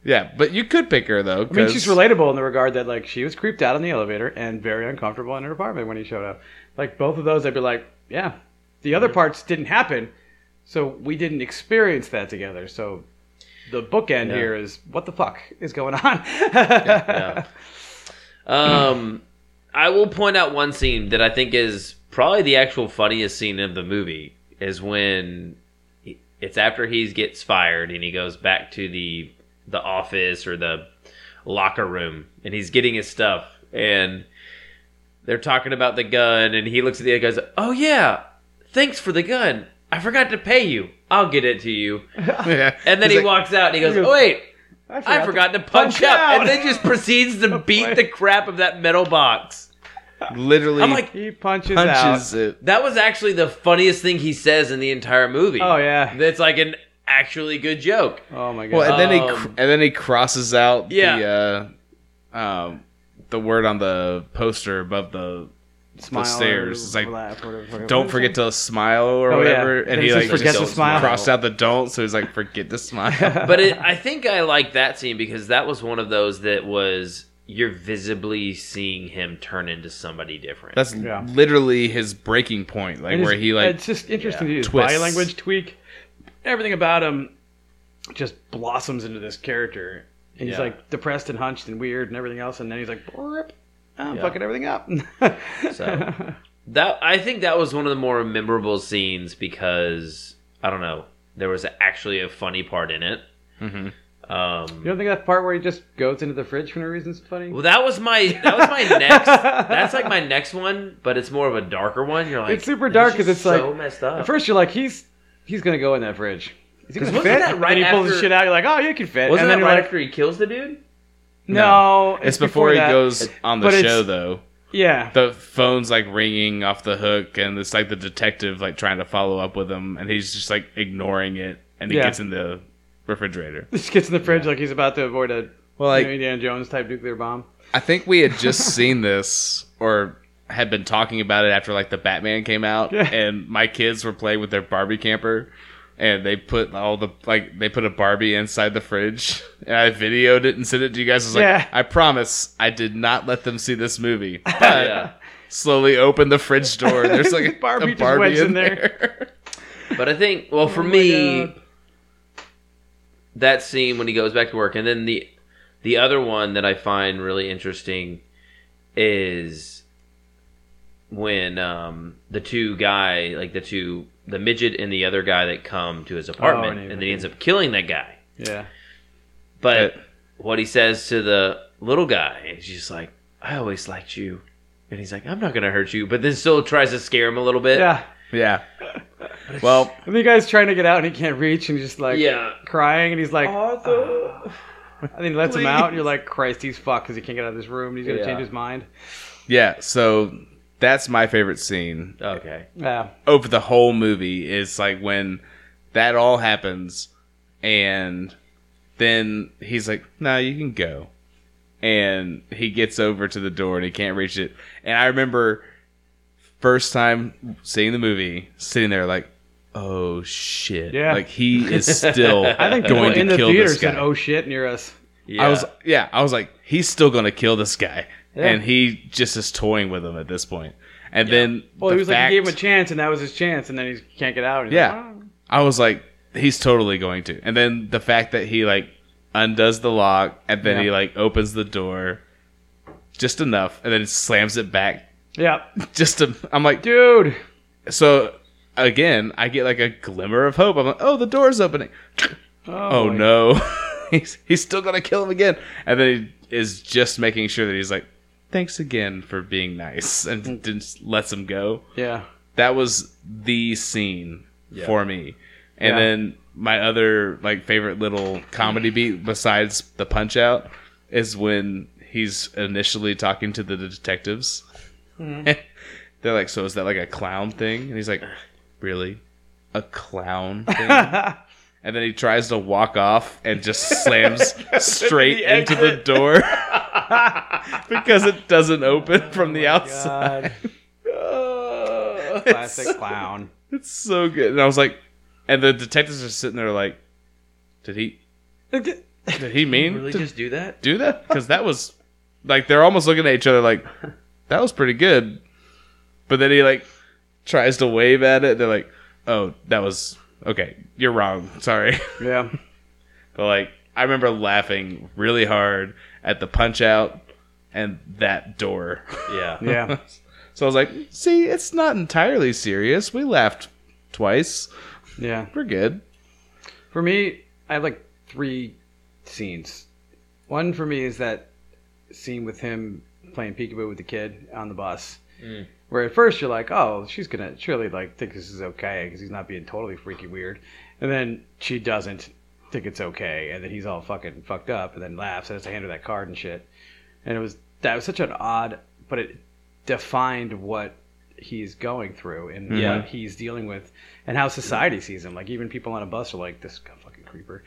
yeah, but you could pick her though.
I mean, she's relatable in the regard that like she was creeped out in the elevator and very uncomfortable in her apartment when he showed up. Like both of those, I'd be like, yeah. The other parts didn't happen, so we didn't experience that together. So the bookend
Yeah.
here is what the fuck is going on? *laughs*
Yeah. Um, I will point out one scene that I think is probably the actual funniest scene of the movie is when he- it's after he gets fired and he goes back to the the office or the locker room and he's getting his stuff and they're talking about the gun and he looks at the other guys oh yeah thanks for the gun. I forgot to pay you. I'll get it to you. *laughs* And then
He's
he
like,
walks out and he goes
He goes,
oh wait
I
I forgot to punch,
punch
up,
out.
and then just proceeds to *laughs* beat the crap of that metal box.
literally
I'm like,
He punches,
punches
out.
it.
that was actually the funniest thing he says in the entire movie.
Oh yeah.
that's like an actually good joke.
Oh my god.
Well, and then he
Um,
cr- and then he crosses out
Yeah.
the uh, um, the word on the poster above the
Smile
stairs. It's like,
laugh or whatever.
don't forget to smile or
Oh, yeah.
whatever.
And
And
he
he like
"Forget
just
to smile."
crossed out the don't, so he's like forget to smile. *laughs*
But it, I think I like that scene because that was one of those that was you're visibly seeing him turn into somebody different.
That's
Yeah.
literally his breaking point, like
And
where
it's-
he like
it's just interesting
yeah,
to use
twists.
body language tweak everything about him just blossoms into this character and he's
Yeah.
like depressed and hunched and weird and everything else and then he's like "Brrp, i'm
Yeah.
fucking everything up *laughs*
So that I think that was one of the more memorable scenes because I don't know there was actually a funny part in it.
Mhm.
Um,
you don't think that part where he just goes into the fridge for no reason is funny
Well, that was my that was my next. That's like my next one, but it's more of a darker one. You're like
It's super dark because it's
so
like-
messed up.
at first you're like he's he's gonna go in that fridge is he
'Cause
gonna
wasn't
fit
that right
and he pulls
after-
the shit out you're like oh you can fit
wasn't
and then
that right
like
after he kills the dude?
No
it's before, he
that.
goes on the
but
show though.
yeah
The phone's like ringing off the hook, and it's like the detective like trying to follow up with him, and he's just like ignoring it, and he
Yeah.
gets in the refrigerator. *laughs*
just gets in the fridge like he's about to avoid a
Well,
you
like
know, Indiana Jones type nuclear bomb
I think we had just *laughs* seen this or had been talking about it after like the Batman came out
Yeah.
and my kids were playing with their Barbie camper and they put all the like they put a Barbie inside the fridge *laughs* and I videoed it and sent it to you guys. I was like,
Yeah.
I promise I did not let them see this movie. *laughs* But
Yeah.
slowly open the fridge door. *laughs* There's like a
Barbie
Barbie,
just
Barbie in
in
there.
But I think, well, for me, that scene when he goes back to work, and then the the other one that I find really interesting is when um, the two guy, like the two, the midget and the other guy that come to his oh, apartment,
and
and then he ends up killing that guy.
Yeah.
But what he says to the little guy is just like, "I always liked you," and he's like, "I'm not gonna hurt you," but then still tries to scare him a little bit.
Yeah.
Yeah. Well,
And the guy's trying to get out and he can't reach and he's just like
Yeah.
crying and he's like,
Arthur. *sighs*
and then he lets him out and you're like, Christ, he's fucked because he can't get out of this room. He's gonna
Yeah.
change his mind.
yeah. So that's my favorite scene
Okay.
Yeah.
over the whole movie. Is like when that all happens, and then he's like, "No, you can go." And he gets over to the door and he can't reach it. And I remember first time seeing the movie, sitting there like, "Oh shit!"
Yeah.
like he is still *laughs*
I think people
going to
in the
kill
theater
this guy.
said, "Oh shit," near us.
Yeah.
I was yeah, I was like, he's still gonna kill this guy,
Yeah.
and he just is toying with him at this point. And then
Well,
the
he was like, he gave him a chance, and that was his chance, and then he can't get out.
Yeah.
like, "Oh."
I was like, he's totally going to. And then the fact that he like undoes the lock and then
Yeah.
he like opens the door just enough, and then slams it back.
Yeah, *laughs*
Just to, I'm like,
dude.
so again, I get like a glimmer of hope. I'm like, oh, the door's opening. Oh, oh
boy.
no, *laughs* he's he's still gonna kill him again, and then he is just making sure that he's like, thanks again for being nice, *laughs* and just lets him go.
Yeah,
That was the scene for me, and
Yeah.
then my other like favorite little comedy beat besides the punch out is when he's initially talking to the detectives. *laughs* They're like, "So is that like a clown thing?" And he's like, "Really, a clown *laughs* thing?" and then he tries to walk off and just slams straight into the door *laughs* because it doesn't open from the oh outside.
God. *laughs* classic clown.
It's so good. And I was like, and the detectives are sitting there like, did he? Did he mean
really just do that?
do that? Because that was like they're almost looking at each other like, that was pretty good. But then he like tries to wave at it. They're like, oh, that was okay. You're wrong. Sorry. *laughs*
Yeah,
But like, I remember laughing really hard at the punch out and that door.
Yeah.
yeah. *laughs*
So I was like, see, it's not entirely serious. We laughed twice.
Yeah.
We're good.
For me, I have like three scenes. One for me is that scene with him playing peekaboo with the kid on the bus, mm. where at first you're like, "Oh, she's gonna surely like think this is okay because he's not being totally freaky weird," and then she doesn't think it's okay, and then he's all fucking fucked up, and then laughs and has to hand her that card and shit. And it was that was such an odd, but it defined what he's going through and
Yeah.
what he's dealing with and how society sees him. Like even people on a bus are like, "This fucking creeper,"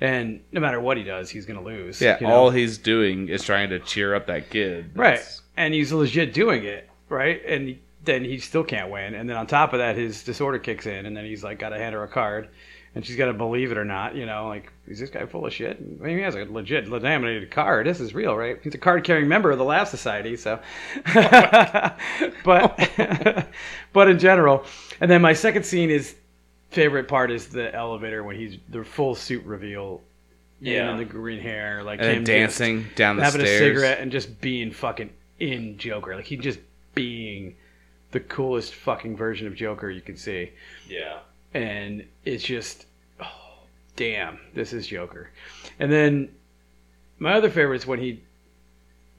and no matter what he does, he's gonna lose.
Yeah,
you know?
all he's doing is trying to cheer up that kid.
right,
That's-
and he's legit doing it right, and then he still can't win. And then on top of that, his disorder kicks in, and then he's like, got to hand her a card. And she's got to believe it or not, you know, like, is this guy full of shit? I mean, he has a legit laminated card. This is real, right? He's a card carrying member of the Laugh Society, so. *laughs* but, *laughs* but in general. And then my second scene is, favorite part is the elevator when he's, the full suit reveal.
Yeah.
And the green hair, like
and
him
dancing down the stairs, having
a cigarette and just being fucking in Joker. Like he just being the coolest fucking version of Joker you can see.
Yeah.
And it's just oh damn, this is Joker. And then my other favorite is when he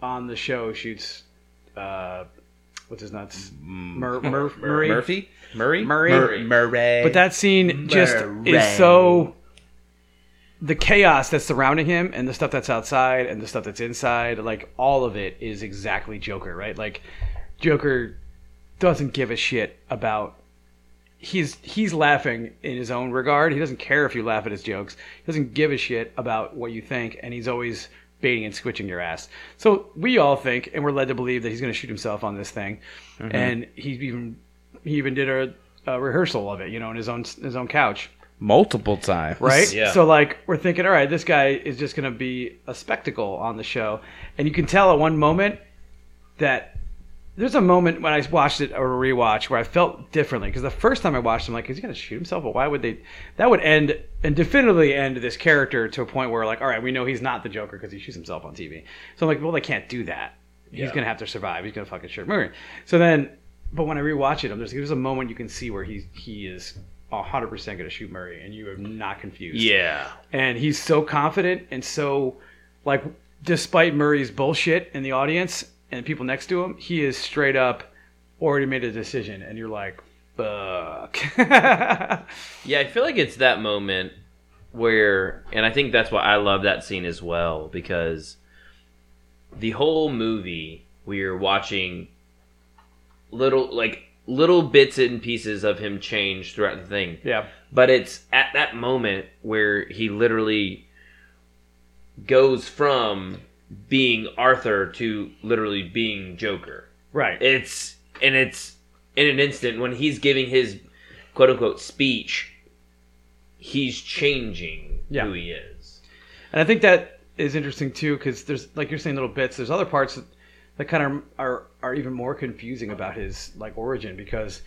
on the show shoots uh what's his nuts? *laughs* Mur- Mur- Murray.
Murphy? Murray?
Murray.
Mur- Murray.
But that scene just
Murray.
is so the chaos that's surrounding him and the stuff that's outside and the stuff that's inside, like all of it is exactly Joker, right? Like Joker doesn't give a shit about he's he's laughing in his own regard. He doesn't care if you laugh at his jokes. He doesn't give a shit about what you think and he's always baiting and switching your ass. So we all think and we're led to believe that he's going to shoot himself on this thing. Mm-hmm. And he even he even did a, a rehearsal of it, you know, in his own his own couch
multiple times.
right?
Yeah.
So like we're thinking, all right, this guy is just going to be a spectacle on the show, and you can tell at one moment that there's a moment when I watched it or rewatch where I felt differently because the first time I watched, him, like, is he gonna shoot himself? But why would they? That would end and definitively end this character to a point where, like, all right, we know he's not the Joker because he shoots himself on TV. So I'm like, well, they can't do that. He's gonna have to survive. He's gonna fucking shoot Murray. So then, but when I rewatch it, there's there's a moment you can see where he he is. 100% going to shoot Murray, and you are not confused
Yeah.
and he's so confident and so like despite Murray's bullshit in the audience and people next to him, he is straight up already made a decision and you're like, fuck. *laughs*
Yeah, I feel like it's that moment where, and I think that's why I love that scene as well because the whole movie we're watching little like little bits and pieces of him change throughout the thing.
yeah.
But it's at that moment where he literally goes from being Arthur to literally being Joker.
Right.
It's and it's in an instant when he's giving his quote unquote speech, he's changing
Yeah.
who he is.
And I think that is interesting too, because there's like you're saying little bits. There's other parts that, that kind of are are even more confusing about his like origin because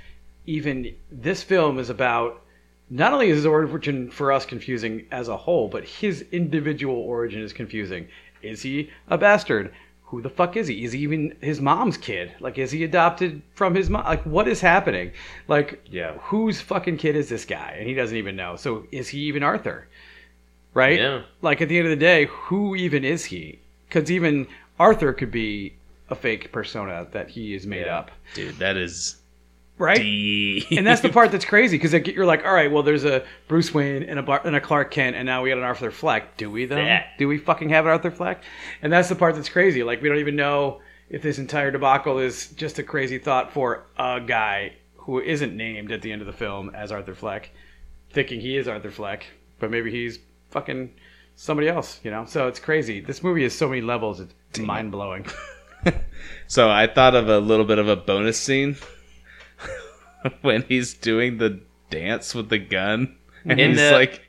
even this film is about not only is his origin for us confusing as a whole, but his individual origin is confusing. Is he a bastard? Who the fuck is he? Is he even his mom's kid? Like, is he adopted from his mom? Like, what is happening? Like,
Yeah.
whose fucking kid is this guy? And he doesn't even know. So, is he even Arthur? Right?
Yeah.
Like, at the end of the day, who even is he? Because even Arthur could be a fake persona that he is made
Yeah.
up.
Dude, that is
Right?
deep.
and that's the part that's crazy because you're like, all right, well, there's a Bruce Wayne and a Bar- and a Clark Kent, and now we got an Arthur Fleck. Do we though?
Yeah.
Do we fucking have an Arthur Fleck? And that's the part that's crazy. Like we don't even know if this entire debacle is just a crazy thought for a guy who isn't named at the end of the film as Arthur Fleck, thinking he is Arthur Fleck, but maybe he's fucking somebody else. You know? So it's crazy. This movie has so many levels. It's mind blowing. *laughs*
So I thought of a little bit of a bonus scene *laughs* when he's doing the dance with the gun, and
In
he's
the-
like,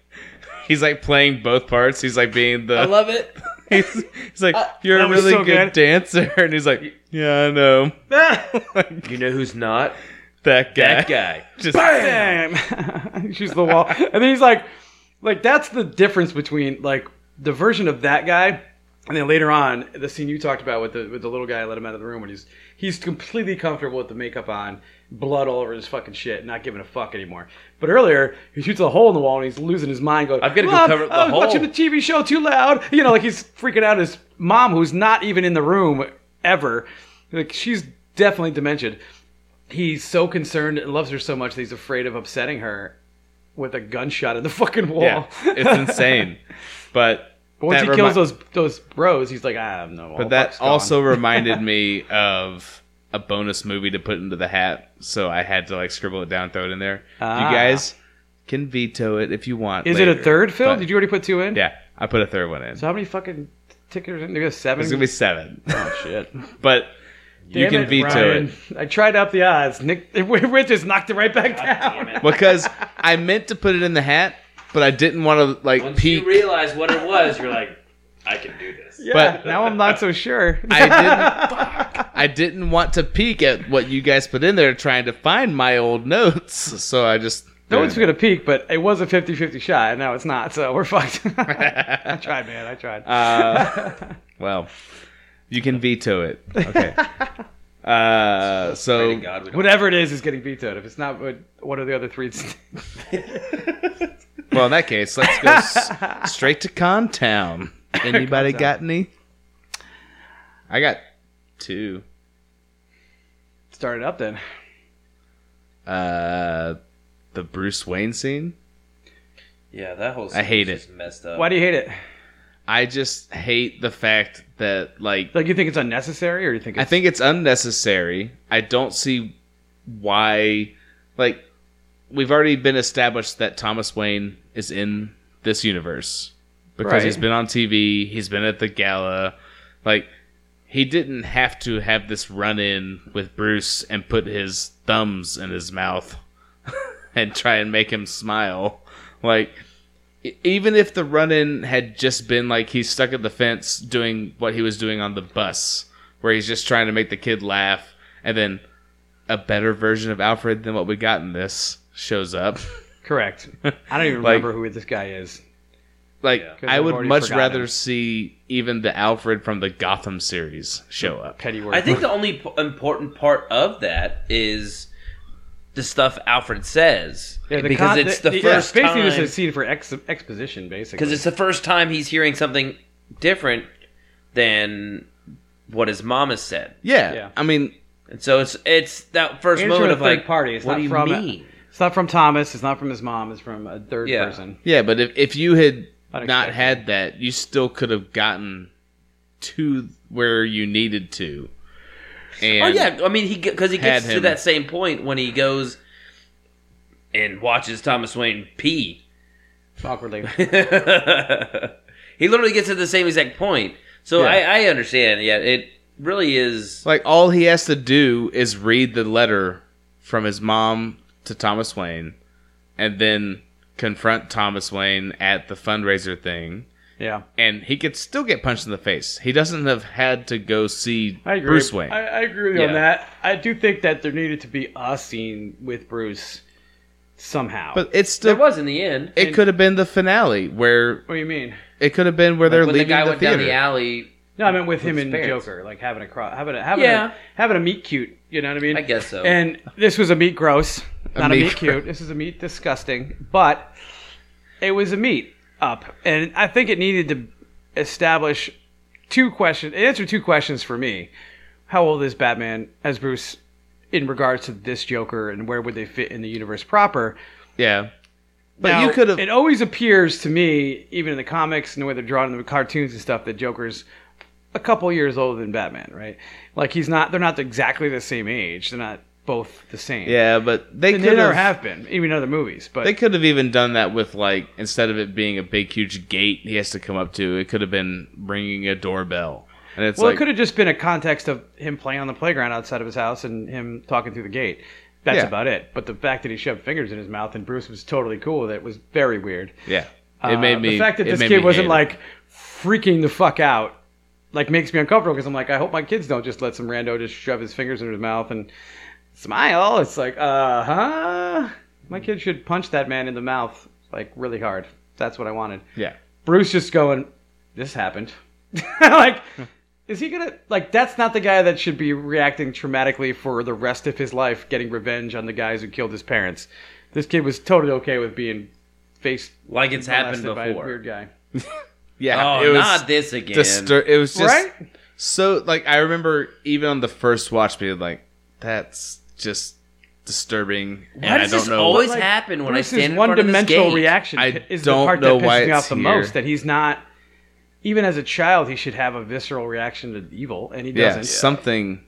he's like playing both parts. He's like being the.
I love it. *laughs*
he's, he's like, you're a
that was
really
so
good,
good.
dancer, and he's like, yeah, I know. *laughs*
You know who's not?
that guy.
That guy.
Just
bam he shoots the wall and then he's like like that's the difference between like the version of that guy and then later on the scene you talked about with the with the little guy let him out of the room when he's he's completely comfortable with the makeup on blood all over his fucking shit not giving a fuck anymore but earlier he shoots a hole in the wall and he's losing his mind going
I've gotta go cover the
I was
hole."
watching the tv show too loud you know like he's freaking out his mom who's not even in the room ever like she's definitely dementia he's so concerned and loves her so much that he's afraid of upsetting her with a gunshot in the fucking wall.
yeah, it's insane. *laughs* But
But once
that
he kills
remi-
those those bros, he's like, I have no.
But that also *laughs* reminded me of a bonus movie to put into the hat, so I had to like scribble it down, throw it in there.
Ah.
You guys can veto it if you want.
is it a third film? Did you already put two in?
Yeah, I put a third one in.
So how many fucking tickets? Are in there? Seven.
It's gonna be seven,
oh shit. *laughs*
but you can
it,
veto
Ryan.
it
I tried up the odds. Nick *laughs* Rich just knocked it right back down.
because I meant to put it in the hat, but I didn't want to like
Once
peek.
you realize what it was, you're like, I can do this.
Yeah,
But-
now I'm not so sure. *laughs*
I didn't. I didn't want to peek at what you guys put in there, trying to find my old notes. So I just.
No one's gonna peek, but it was a 50-50 shot, and now it's not. So we're fucked. *laughs* I *laughs* tried, man. I tried.
Uh, well, you can veto it. Okay. Uh, so
God,
Whatever it is is getting vetoed. If it's not, what what are the other three?
Well, in that case, let's go s- *laughs* straight to Con Town. Anybody
Con Town.
got any? I got two.
Start it up then.
Uh, the Bruce Wayne scene.
Yeah, that whole.
I hate
sequence is Messed up.
Why do you hate it?
I just hate the fact that like
Like you think it's unnecessary, or you think
I think it's unnecessary. I don't see why. Like, we've already been established that Thomas Wayne is in this universe because
Right.
he's been on TV. He's been at the gala. Like, he didn't have to have this run in with Bruce and put his thumbs in his mouth *laughs* and try and make him smile. Like, even if the run in had just been like he's stuck at the fence doing what he was doing on the bus, where he's just trying to make the kid laugh, and then a better version of Alfred than what we got in this shows up.
Correct. *laughs* I don't even
Like-
remember who this guy is.
Like I
I've
would much rather
him.
see even the Alfred from the Gotham series show up.
Pennyworth.
I think the only p- important part of that is the stuff Alfred says
Yeah, the
because
con-
it's the,
yeah,
first
basically
time
this is a scene for ex- exposition, basically.
because it's the first time he's hearing something different than what his mom has said,
Yeah,
Yeah.
I mean,
and so it's it's that first
And
moment
from
of like,
party. It's
what
not
do you
from-
mean?
It's not from Thomas. It's not from his mom. It's from a third
Yeah.
person.
yeah, but if if you had not had that, you still could have gotten to where you needed to. And
oh yeah, I mean he because he gets
had
to that same point when he goes and watches Thomas Wayne pee.
Awkwardly. *laughs*
he literally gets to the same exact point. So
Yeah.
I, I understand. Yeah, it really is.
Like all he has to do is read the letter from his mom to Thomas Wayne, and then confront Thomas Wayne at the fundraiser thing,
yeah.
and he could still get punched in the face. He doesn't have had to go see
I agree.
Bruce Wayne.
I, I agree with
Yeah.
on that. I do think that there needed to be a scene with Bruce somehow.
but it's
There
still
was in the end.
it could have been the finale where
what do you mean?
it could have been where they're
when the
leaving
guy
the
went
theater.
down the alley.
No, I meant with him
his
and
parents.
Joker, like having a cross, having a having
Yeah.
a having a meet cute. You know what I mean?
I guess so.
And this was a meet gross, not a
meet
meet cute. This is a meat disgusting, but it was a meat up, and I think it needed to establish two questions, answer two questions for me. How old is Batman as Bruce in regards to this Joker, and where would they fit in the universe proper?
Yeah, but
Now,
you could have.
It always appears to me, even in the comics and the way they're drawn in the cartoons and stuff, that Joker's a couple years older than Batman, right? Like he's not. They're not exactly the same age. They're not both the same.
Yeah, but they
and they
could
never
have.
been, even other movies. But
They could have even done that with like instead of it being a big huge gate he has to come up to, it could have been ringing a doorbell. And it's
well,
like
it could have just been a context of him playing on the playground outside of his house and him talking through the gate. That's
Yeah.
about it. But the fact that he shoved fingers in his mouth and Bruce was totally cool with it was very weird.
yeah. It
Uh,
made me
the fact that this kid wasn't
it.
like freaking the fuck out like makes me uncomfortable because I'm like I hope my kids don't just let some rando just shove his fingers in his mouth and smile. It's like uh huh. My kid should punch that man in the mouth like really hard. That's what I wanted.
Yeah.
Bruce just going, this happened. *laughs* like, is he gonna like? That's not the guy that should be reacting traumatically for the rest of his life, getting revenge on the guys who killed his parents. This kid was totally okay with being faced
Like it's happened
molested by a
before.
weird guy. *laughs*
Yeah.
Oh,
it was
not this again.
distur- it was just
Right?
so like I remember even on the first watch being like that's just disturbing and
Why
I
does
don't
this
know
always
Like,
happen when I
Bruce's
stand in front of this
one-dimensional
gate?
reaction
I
is the
don't
part
know
that
why
pisses me
it's
off the
here.
most. That he's not. Even as a child, he should have a visceral reaction to evil, and he
yeah,
doesn't.
something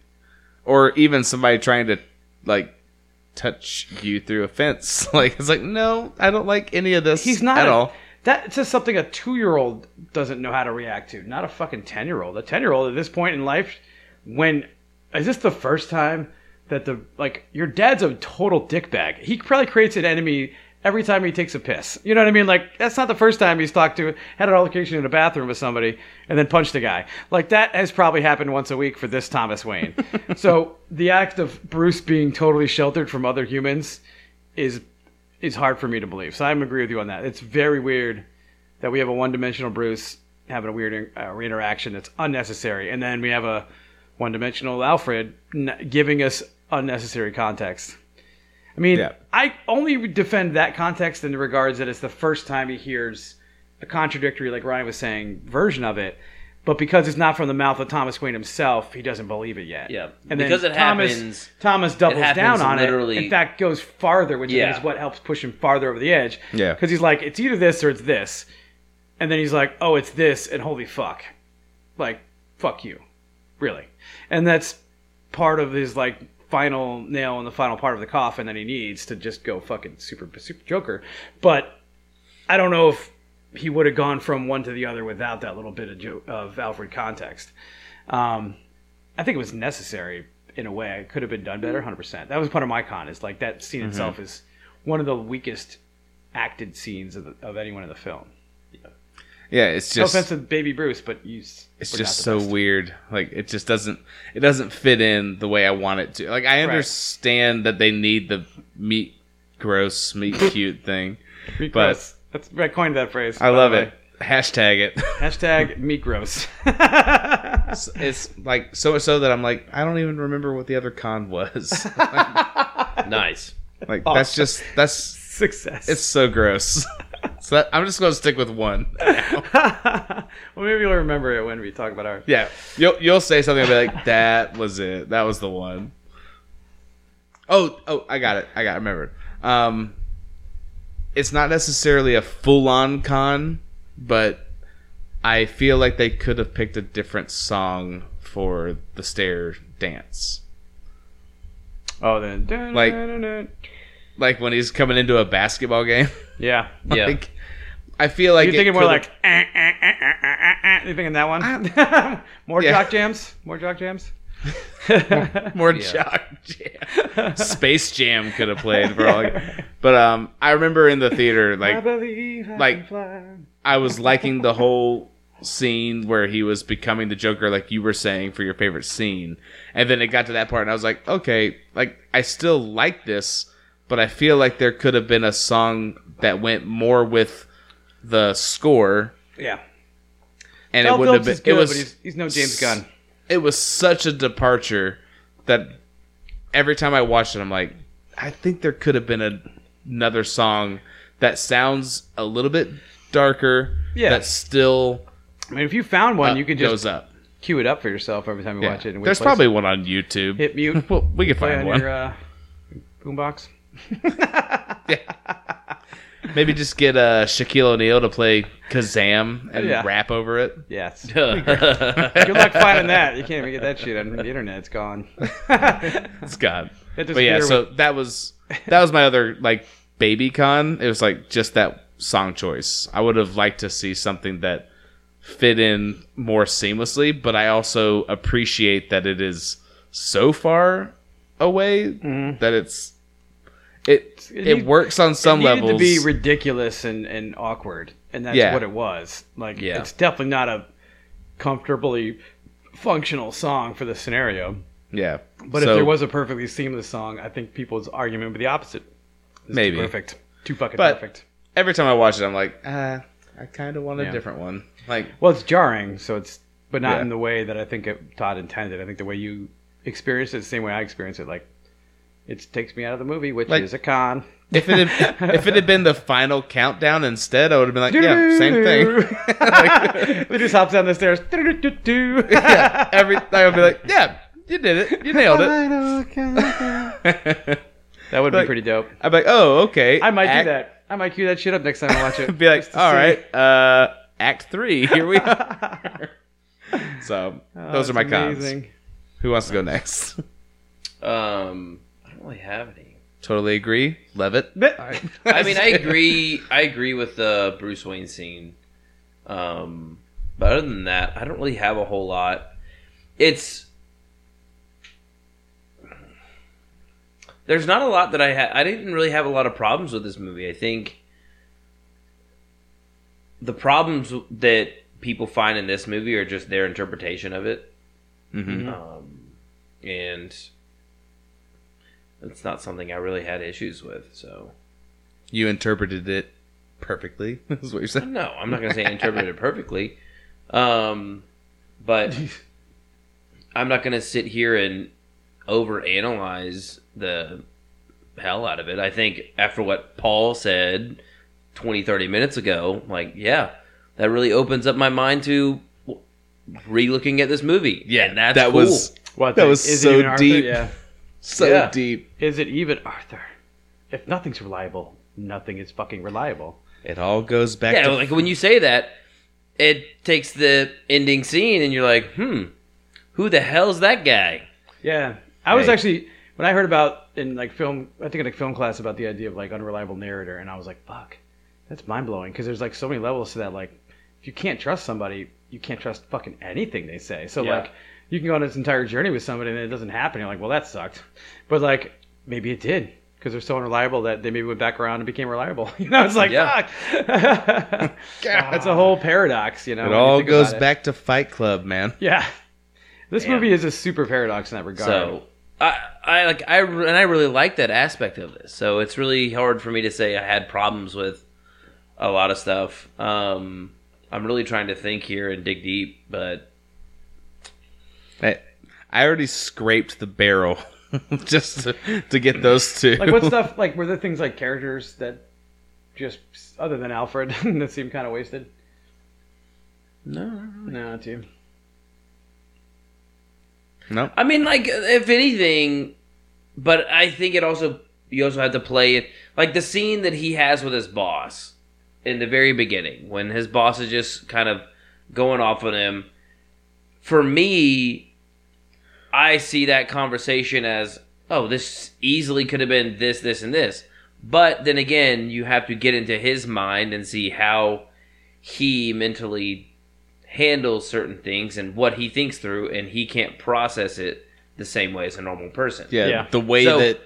or even somebody trying to like touch you through a fence. *laughs* Like it's like no, I don't like any of this
He's not
at
a-
all.
That's just something a two-year-old doesn't know how to react to. Not a fucking ten-year-old. A ten-year-old at this point in life, when is this the first time that the like your dad's a total dickbag? He probably creates an enemy every time he takes a piss. You know what I mean? Like that's not the first time he's talked to had an altercation in a bathroom with somebody and then punched a guy. Like that has probably happened once a week for this Thomas Wayne. *laughs* so the act of Bruce being totally sheltered from other humans is is hard for me to believe. So I'm agree with you on that. It's very weird that we have a one-dimensional Bruce having a weird uh, interaction that's unnecessary, and then we have a one-dimensional Alfred n- giving us unnecessary context. I mean,
Yeah.
I only defend that context in the regards that it's the first time he hears a contradictory, like Ryan was saying, version of it. But because it's not from the mouth of Thomas Wayne himself, he doesn't believe it yet.
Yeah.
and
Because
then
it
Thomas,
happens-
Thomas doubles
happens
down on
literally-
it. In fact, goes farther, which
Yeah.
is what helps push him farther over the edge.
Yeah.
because he's like, it's either this or it's this, and then he's like, oh, it's this, and holy fuck, like fuck you, really, and that's part of his like final nail in the final part of the coffin that he needs to just go fucking super super Joker. But I don't know if he would have gone from one to the other without that little bit of jo- of Alfred context. Um, I think it was necessary in a way. It could have been done better, hundred percent. That was part of my con. Is like that scene itself is one of the weakest acted scenes of, the, of anyone in the film.
Yeah, it's just
no
just
offense to Baby Bruce, but you. s-
it's just so
best.
weird. Like it just doesn't it doesn't fit in the way I want it to. Like I understand that they need the meat gross, meat *laughs* cute thing.
Meat
but-
gross. That's I coined that phrase.
I love it. Hashtag it. *laughs*
Hashtag meat gross. *laughs*
it's, it's like so much so that I'm like I don't even remember what the other con was.
Nice.
like that's just that's
Success.
it's so gross. So that, I'm just gonna stick with one. *laughs*
well, maybe you'll remember it when we talk about our.
Yeah, you'll you'll say something and be like, "That was it. That was the one." Oh, oh, I got it. I got. It. I remembered. Um, it's not necessarily a full-on con, but I feel like they could have picked a different song for the stair dance.
Oh, then
Like- Like when he's coming into a basketball game.
yeah. *laughs*
Yeah.
like, I feel like
You're thinking more like. eh, eh, eh, eh. You thinking that one? *laughs* more
Yeah.
jock jams. More jock jams. *laughs*
more
Yeah.
jock jam. *laughs* Space Jam could have played for all. But um, I remember in the theater, like
I
like- I was liking the whole scene where he was becoming the Joker, like you were saying for your favorite scene, and then it got to that part, and I was like, okay, like I still like this, but I feel like there could have been a song that went more with the score,
Yeah.
and it wouldn't have been.
good,
it was
he's, he's no James Gunn.
it was such a departure that every time I watched it, I'm like, I think there could have been a, another song that sounds a little bit darker.
Yeah.
that still
I mean, if you found one,
uh,
you could
goes
just
up.
cue it up for yourself every time you
Yeah.
watch it. and
There's probably
it.
one on YouTube.
hit mute. *laughs*
well, we can find
on
one.
your uh, boombox. *laughs* *laughs*
Maybe just get uh, Shaquille O'Neal to play Kazam and
Yeah.
rap over it.
Yes. *laughs* Good luck finding that. You can't even get that shit on the internet. It's gone. *laughs*
it's
gone. *laughs*
But yeah, so that was that was my other like baby con. It was like just that song choice. I would have liked to see something that fit in more seamlessly, but I also appreciate that it is so far away that it's it
It
it,
need-
works on some
it
levels.
to be ridiculous and, and awkward, and that's
Yeah.
what it was. Like,
Yeah.
it's definitely not a comfortably functional song for the scenario.
yeah,
But
So-
if there was a perfectly seamless song, I think people's argument would be the opposite. It's
Maybe.
too perfect, too fucking
But-
perfect.
every time I watch it, I'm like, ah, I kind of want a
Yeah.
different one. Like,
Well, it's jarring, so it's but not
Yeah.
in the way that I think it, Todd intended. I think the way you experience it, the same way I experience it, like it takes me out of the movie, which
Like-
is a con.
if it had, *laughs* if it had been the final countdown instead, I would have been like, yeah, same thing. *laughs*
they just hops down the stairs.
yeah, every I would be like, yeah, you did it, you nailed it.
That would be
Like-
pretty dope.
I'm like, oh, okay.
I might
Act-
do that. I might cue that shit up next time I watch it. *laughs*
Be like,
Just to
all
see.
right, uh, Act Three, here we are. so
Oh,
those are
that's
my cons. Who wants to go next?
um, I don't really have any.
totally agree. Levitt. *laughs*
I mean, I agree. I agree with the Bruce Wayne scene. Um, but other than that, I don't really have a whole lot. It's there's not a lot that I had. I didn't really have a lot of problems with this movie. I think the problems that people find in this movie are just their interpretation of it,
Mm-hmm.
um, and it's not something I really had issues with. So.
You interpreted it perfectly. *laughs* Is what you're saying.
No, I'm not going to say I interpreted it perfectly. Um, but I'm not going to sit here and overanalyze the hell out of it. I think after what Paul said 20, 30 minutes ago, like, yeah, that really opens up my mind to re-looking at this movie.
Yeah,
and that's
that
cool.
was
What
That
the-
was
is
so
it even Arthur?
deep.
Yeah.
So
Yeah.
deep.
Is it even Arthur? If nothing's reliable, nothing is fucking reliable.
It all goes back
Yeah,
to
like when you say that, it takes the ending scene and you're like, hmm, who the hell's that guy?
Yeah, I was actually when I heard about in like film, I think in like film class about the idea of like unreliable narrator, and I was like, fuck, that's mind blowing because there's like so many levels to that. Like, if you can't trust somebody, you can't trust fucking anything they say. So
Yeah.
like, you can go on this entire journey with somebody and it doesn't happen. You're like, well, that sucked, but like maybe it did, because they're so unreliable that they maybe went back around and became reliable. *laughs* You know, it's like
Yeah.
fuck. *laughs* *laughs* That's a whole paradox. You know,
It all goes
about it.
back to Fight Club, man.
Yeah, this
Damn.
movie is a super paradox in that regard.
So I, I like I and I really like that aspect of this. So it's really hard for me to say I had problems with a lot of stuff. Um, I'm really trying to think here and dig deep, but
I, I already scraped the barrel *laughs* just to, to get those two.
like what stuff? *laughs* Like were there things like characters that just other than Alfred *laughs* that seemed kind of wasted?
no.
No, not you.
No.
I mean, like if anything, but I think it also you also have to play it like the scene that he has with his boss in the very beginning when his boss is just kind of going off on him. For me, I see that conversation as oh, this easily could have been this, this, and this. But then again, you have to get into his mind and see how he mentally handles certain things and what he thinks through, and he can't process it the same way as a normal person.
yeah,
Yeah.
the way
So-
that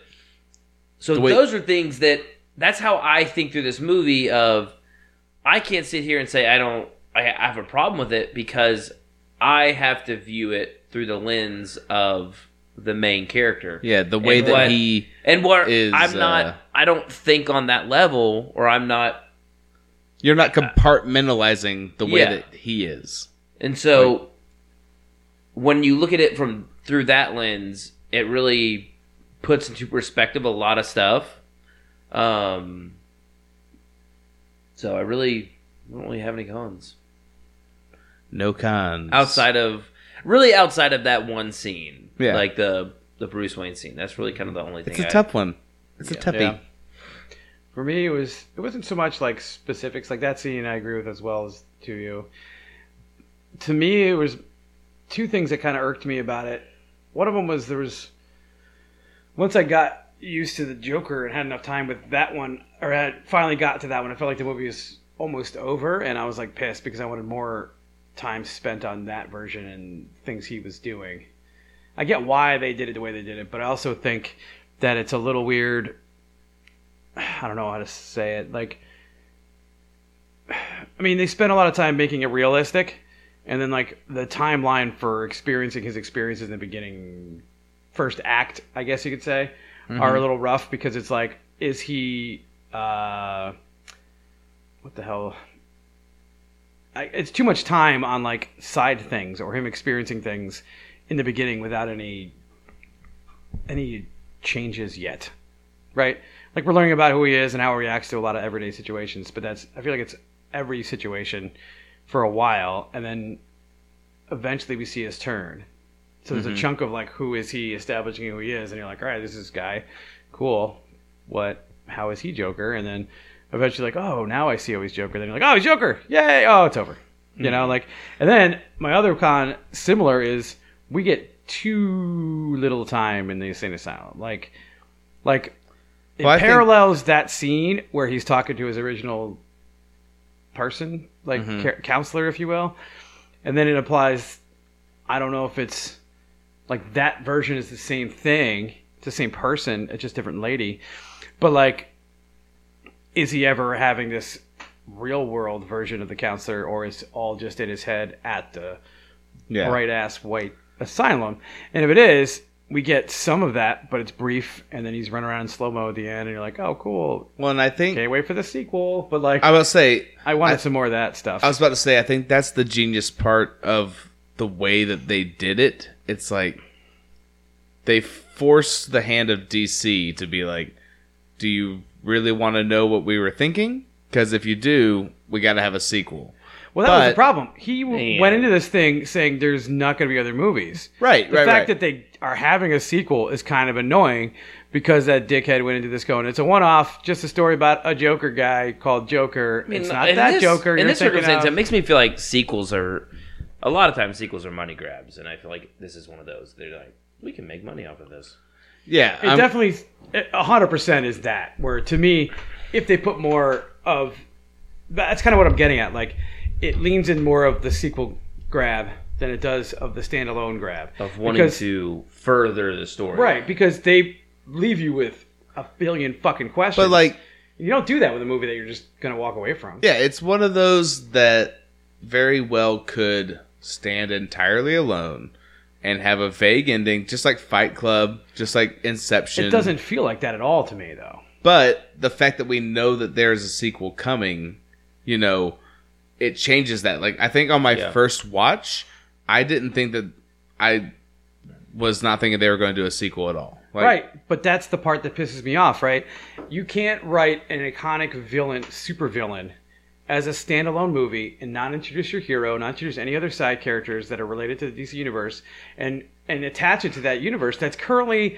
So
way-
those are things that that's how I think through this movie of I can't sit here and say I don't I I have a problem with it because I have to view it through the lens of the main character.
yeah, the way
And
that
what-
he
And where
is,
I'm not
uh,
I don't think on that level or I'm not
you're not compartmentalizing the way
Yeah.
that he is.
And so when you look at it from through that lens, it really puts into perspective a lot of stuff. Um so I really don't really have any cons.
No cons.
Outside of really outside of that one scene.
Yeah.
Like the the Bruce Wayne scene. That's really kind of the only thing
It's a
I-
tough one. It's a toughie.
Yeah. For me, it was it wasn't so much like specifics like that scene. I agree with as well as to you. To me, it was two things that kind of irked me about it. One of them was there was once I got used to the Joker and had enough time with that one, or had finally got to that one. I felt like the movie was almost over, and I was like pissed because I wanted more time spent on that version and things he was doing. I get why they did it the way they did it, but I also think that it's a little weird. *sighs* I don't know how to say it. Like, *sighs* I mean, they spent a lot of time making it realistic, and then like the timeline for experiencing his experiences in the beginning, first act, I guess you could say, are a little rough because it's like, is he, uh, what the hell? I, it's too much time on like side things or him experiencing things in the beginning without any any changes yet, right? Like we're learning about who he is and how he reacts to a lot of everyday situations, but that's I feel like it's every situation for a while, and then eventually we see his turn. So there's a mm-hmm. chunk of like who is he establishing who he is, and you're like, all right, this is this guy, cool. What? How is he Joker? And then eventually like, oh, now I see how he's Joker. Then you're like, oh, he's Joker, yay! Oh, it's over. You know, like, and then my other con similar is we get too little time in the insane asylum. Like, like it
Well, I think-
parallels that scene where he's talking to his original person, like
Mm-hmm.
ca- counselor, if you will, and then it applies. I don't know if it's like that version is the same thing. It's the same person. It's just different lady, but like, is he ever having this real world version of the counselor, or is it all just in his head at the
Yeah.
bright ass white asylum. And if it is, we get some of that, but it's brief, and then he's running around in slow mo at the end, and you're like, oh, cool.
Well, and I think
Can't wait for the sequel. But like,
I will say
I wanted
I-
some more of that stuff.
I was about to say I think that's the genius part of the way that they did it. It's like they forced the hand of DC to be like, "Do you really want to know what we were thinking? Because if you do, we got to have a sequel."
well, that was the problem. He
Man.
went into this thing saying there's not going to be other movies.
Right, right.
The
right,
fact
right.
that they are having a sequel is kind of annoying because that dickhead went into this going, it's a one off, just a story about a Joker guy called Joker. it's not that
this-
Joker.
In
you're
this circumstance,
of.
it makes me feel like sequels are a lot of times sequels are money grabs, and I feel like this is one of those. They're like, we can make money off of this.
Yeah,
It
I'm-
definitely, a hundred percent is that. Where to me, if they put more of, that's kind of what I'm getting at. Like, it leans in more of the sequel grab than it does of the standalone grab
Of wanting
Because-
to further the story,
right? Because they leave you with a billion fucking questions.
But like,
you don't do that with a movie that you're just gonna walk away from.
yeah, it's one of those that very well could stand entirely alone and have a vague ending, just like Fight Club, just like Inception.
It doesn't feel like that at all to me, though.
But the fact that we know that there's a sequel coming, you know, it changes that. Like I think on my
Yeah.
first watch, I didn't think that I was not thinking they were going to do a sequel at all. Like,
right, but that's the part that pisses me off, right? You can't write an iconic villain, supervillain, as a standalone movie and not introduce your hero, not introduce any other side characters that are related to the DC universe, and and attach it to that universe that's currently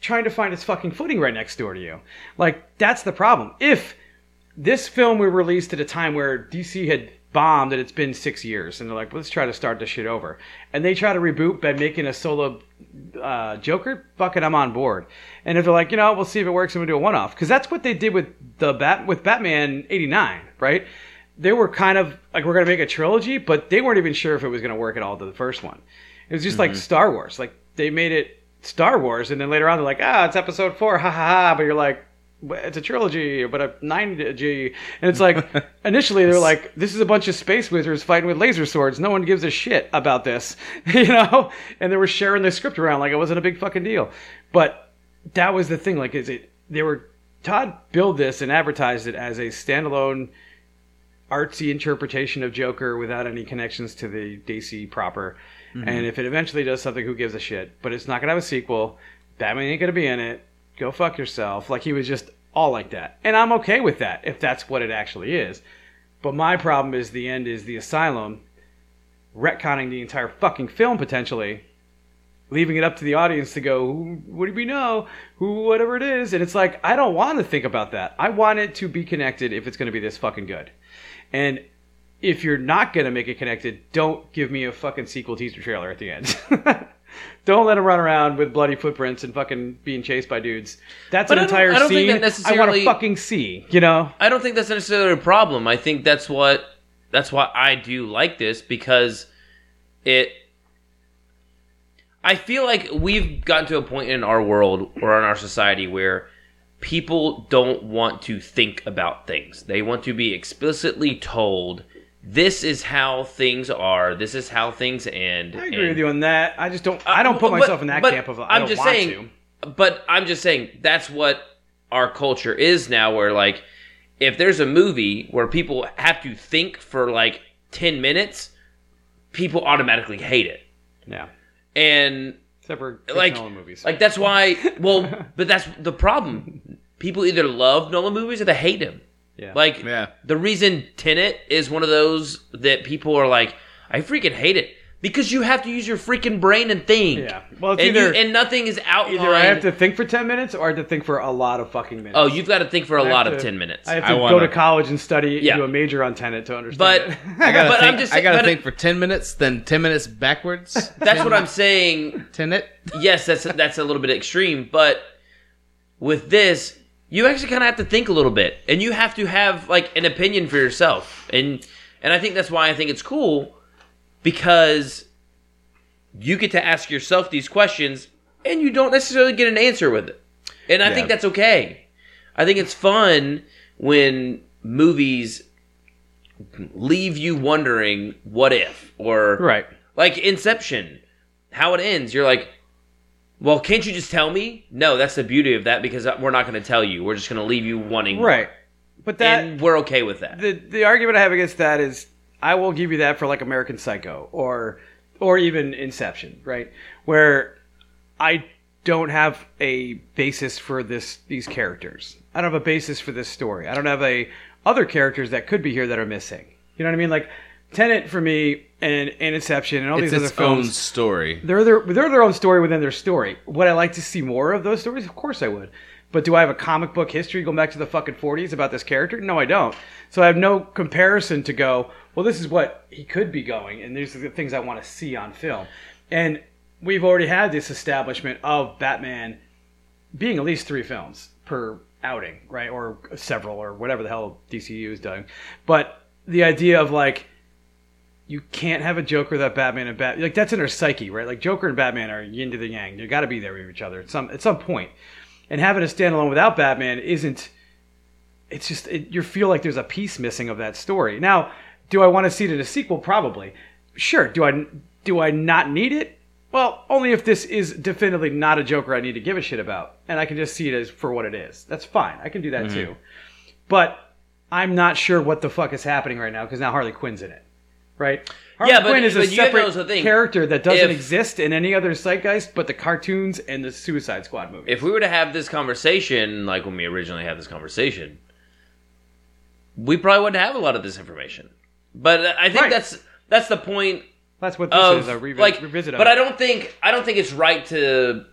trying to find its fucking footing right next door to you. Like that's the problem. If this film were released at a time where DC had bombed and it's been six years, and they're like, let's try to start this shit over, and they try to reboot by making a solo uh, Joker, fuck it, I'm on board. And if they're like, you know, we'll see if it works, and we'll do a one-off, because that's what they did with the Bat with Batman '89, right? They were kind of like, we're gonna make a trilogy, but they weren't even sure if it was gonna work at all to the first one. It was just like Star Wars, like they made it Star Wars, and then later on they're like, ah, it's Episode Four, ha ha ha. But you're like, it's a trilogy, but a nine G, and it's like *laughs* initially they're like, this is a bunch of space wizards fighting with laser swords. No one gives a shit about this, *laughs* you know. And they were sharing the script around like it wasn't a big fucking deal. But that was the thing. Like, is it? They were Todd built this and advertised it as a standalone artsy interpretation of Joker without any connections to the DC proper. Mm-hmm. And if it eventually does something, who gives a shit? But it's not gonna have a sequel. Batman ain't gonna be in it. Go fuck yourself. Like he was just all like that, and I'm okay with that if that's what it actually is. But my problem is the end is the asylum retconning the entire fucking film potentially, leaving it up to the audience to go, what do we know? Who, whatever it is. And it's like, I don't want to think about that. I want it to be connected if it's going to be this fucking good. And if you're not going to make it connected, don't give me a fucking sequel teaser trailer at the end. *laughs* don't let him run around with bloody footprints and fucking being chased by dudes. That's
But
an entire
I don't think
scene I want to fucking see, you know?
I don't think that's necessarily a problem. I think that's what that's why I do like this because it I feel like we've gotten to a point in our world or in our society where people don't want to think about things. They want to be explicitly told this is how things are, this is how things end.
I agree with you on that. I just don't. I uh, don't put
But-
myself in that camp of. I
I'm
don't
just
want
saying,
to.
but I'm just saying that's what our culture is now. Where like, if there's a movie where people have to think for like ten minutes, people automatically hate it,
Yeah,
and
except for
like,
movies.
like that's why. Well, *laughs* but that's the problem. People either love Nolan movies or they hate him.
yeah,
Like
Yeah.
the reason Tenet is one of those that people are like, I freaking hate it because you have to use your freaking brain and think.
yeah. Well, it's
and,
either
you, and nothing is outlined.
either I have to think for ten minutes or I have to think for a lot of fucking minutes.
Oh, you've got to think for a
I have
lot of ten minutes.
I have
I
to go
wanna-
to college and study,
Yeah.
do a major on Tenet to understand.
but
it. *laughs*
I gotta
but
think,
I'm just
I gotta
but
think for ten minutes, then ten minutes backwards. *laughs*
That's what I'm saying.
Tenet.
Yes, that's that's a little bit extreme, but with this, you actually kind of have to think a little bit, and you have to have like an opinion for yourself, and and I think that's why I think it's cool because you get to ask yourself these questions, and you don't necessarily get an answer with it, and I think that's okay. I think it's fun when movies leave you wondering what if or
right.
like Inception, how it ends. You're like, well, can't you just tell me? No, that's the beauty of that because we're not going to tell you. We're just going to leave you wanting.
Right. But that
and we're okay with that.
the the argument I have against that is I will give you that for like American Psycho or or even Inception, right? Where I don't have a basis for this these characters. I don't have a basis for this story. I don't have a other characters that could be here that are missing. You know what I mean? Like Tenet for me and, and Inception and all
It's
these other
its own
films.
story.
They're their they're their own story within their story. Would I like to see more of those stories? Of course I would. But do I have a comic book history going back to the fucking 40s about this character? No, I don't. So I have no comparison to go, well, this is what he could be going, and these are the things I want to see on film. And we've already had this establishment of Batman being at least three films per outing, right? Or several, or whatever the hell DCU is doing. But the idea of like, you can't have a Joker that Batman and Bat like that's in their psyche, right? Like Joker and Batman are yin to the yang. They got to be there with each other at some at some point. and having a standalone without Batman isn't. It's just it, you feel like there's a piece missing of that story. Now, do I want to see it in a sequel? Probably. Sure. Do I do I not need it? Well, only if this is definitively not a Joker I need to give a shit about, and I can just see it as for what it is. That's fine. I can do that mm-hmm. too. But I'm not sure what the fuck is happening right now because now Harley Quinn's in it, right? Harley
Yeah, but-
Quinn is a
but you have to
separate
think,
character that doesn't
if-
exist in any other zeitgeist but the cartoons and the Suicide Squad movie.
if we were to have this conversation like when we originally had this conversation, we probably wouldn't have a lot of this information. But I think
Right.
that's that's the point
That's what this
of
is a revi-
like.
revisit
but
it.
I don't think I don't think it's right to.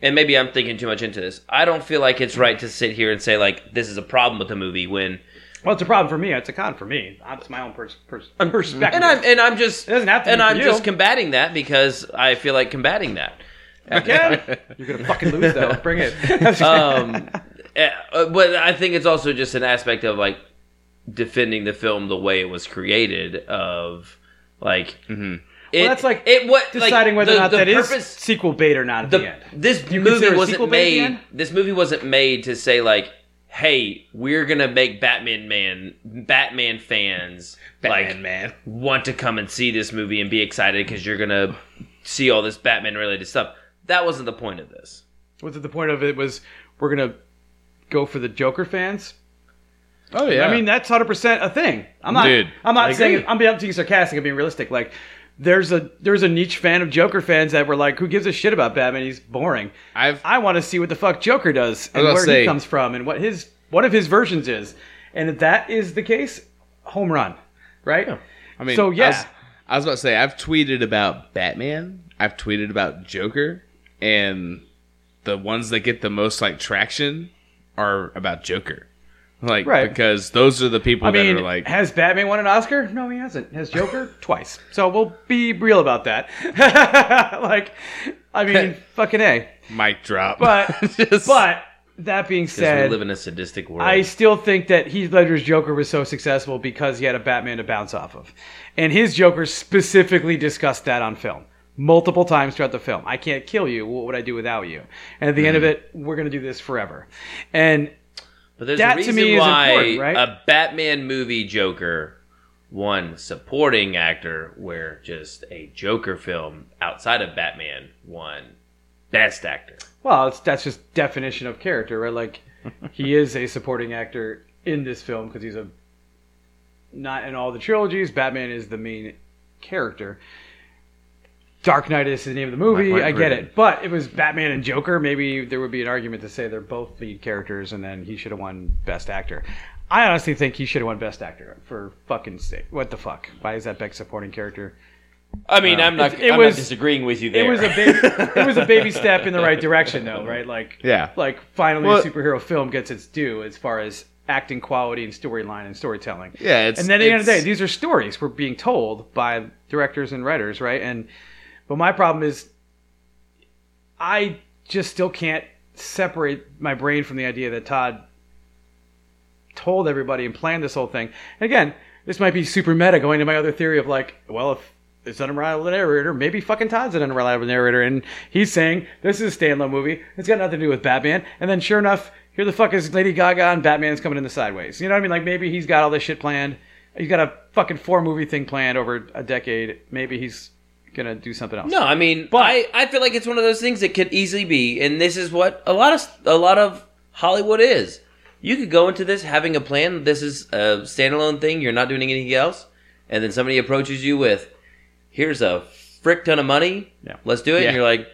And maybe I'm thinking too much into this. I don't feel like it's right to sit here and say like this is a problem with the movie when
Well, it's a problem for me. It's a con for me. It's my own pers- pers- perspective.
and I'm and I'm just
It doesn't have to
and
be for
I'm
you.
just combating that because I feel like combating that.
Again, you're gonna fucking lose though. Bring it. *laughs*
um, eh, uh, but I think it's also just an aspect of like defending the film the way it was created. Of like, it,
well, that's like
it what
deciding
like,
whether
the,
or not
the
that is
purpose,
sequel bait or not at the,
the,
end.
this
you
movie wasn't
sequel bait at the
made. This movie wasn't made to say like, "Hey, we're gonna make Batman man Batman fans
Batman
like
man.
want to come and see this movie and be excited because you're gonna see all this Batman related stuff." That wasn't the point of this.
Was it the point of it was we're gonna go for the Joker fans?
Oh yeah.
I mean, that's hundred percent a thing. I'm not.
Dude,
I'm not
I
saying.
agree.
I'm being, being sarcastic. I'm being realistic. Like, there's a there's a niche fan of Joker fans that were like, "Who gives a shit about Batman? He's boring."
I've
I want to see what the fuck Joker does and where
gonna
he comes from and what his one of his versions is. And if that is the case, home run, right?
I mean,
So,
I
yeah.
was, I was about to say I've tweeted about Batman. I've tweeted about Joker, and the ones that get the most like traction are about Joker. Like
Right.
because those are the people
I
that
mean,
are like
has Batman won an Oscar? No, he hasn't. Has Joker *laughs* twice? So we'll be real about that. *laughs* like, I mean, *laughs* fucking a.
mic drop.
But
Just-
but that being
Because we
said,
live in a sadistic world.
I still think that Heath Ledger's Joker was so successful because he had a Batman to bounce off of. And his Joker specifically discussed that on film multiple times throughout the film. I can't kill you. What would I do without you? And at the end of mm-hmm. it, we're going to do this forever. And
But there's
That
a
to
reason
me is
why
right?
a Batman movie Joker won supporting actor, where just a Joker film outside of Batman won best actor.
well, it's, that's just definition of character, right? Like *laughs* he is a supporting actor in this film because he's a not in all the trilogies. Batman is the main character. Dark Knight is the name of the movie.
Black Knight
I get
Britain.
it, but it was Batman and Joker. Maybe there would be an argument to say they're both lead characters, and then he should have won Best Actor. I honestly think he should have won Best Actor for fucking sake. What the fuck? Why is that best supporting character?
I mean, uh, I'm not.
It- it
I'm
was-
not disagreeing with you there.
It was a baby. it was a *laughs* baby step in the right direction, though, right? Like,
Yeah.
like finally
Well-
a superhero film gets its due as far as acting quality and storyline and storytelling.
Yeah, it's-
and then at the end of the day, these are stories we're being told by directors and writers, right? And but my problem is, I just still can't separate my brain from the idea that Todd told everybody and planned this whole thing. And again, this might be super meta going to my other theory of like, well, if it's an unreliable narrator, maybe fucking Todd's an unreliable narrator, and he's saying this is a standalone movie. It's got nothing to do with Batman. And then sure enough, here the fuck is Lady Gaga and Batman's coming in the sideways. You know what I mean? Like maybe he's got all this shit planned. He's got a fucking four movie thing planned over a decade. Maybe he's gonna do something else.
No, I mean,
But-
I, I feel like it's one of those things that could easily be, and this is what a lot of a lot of Hollywood is. You could go into this having a plan. This is a standalone thing. You're not doing anything else, and then somebody approaches you with, "Here's a frick ton of money.
Yeah.
Let's do it."
Yeah.
And you're like,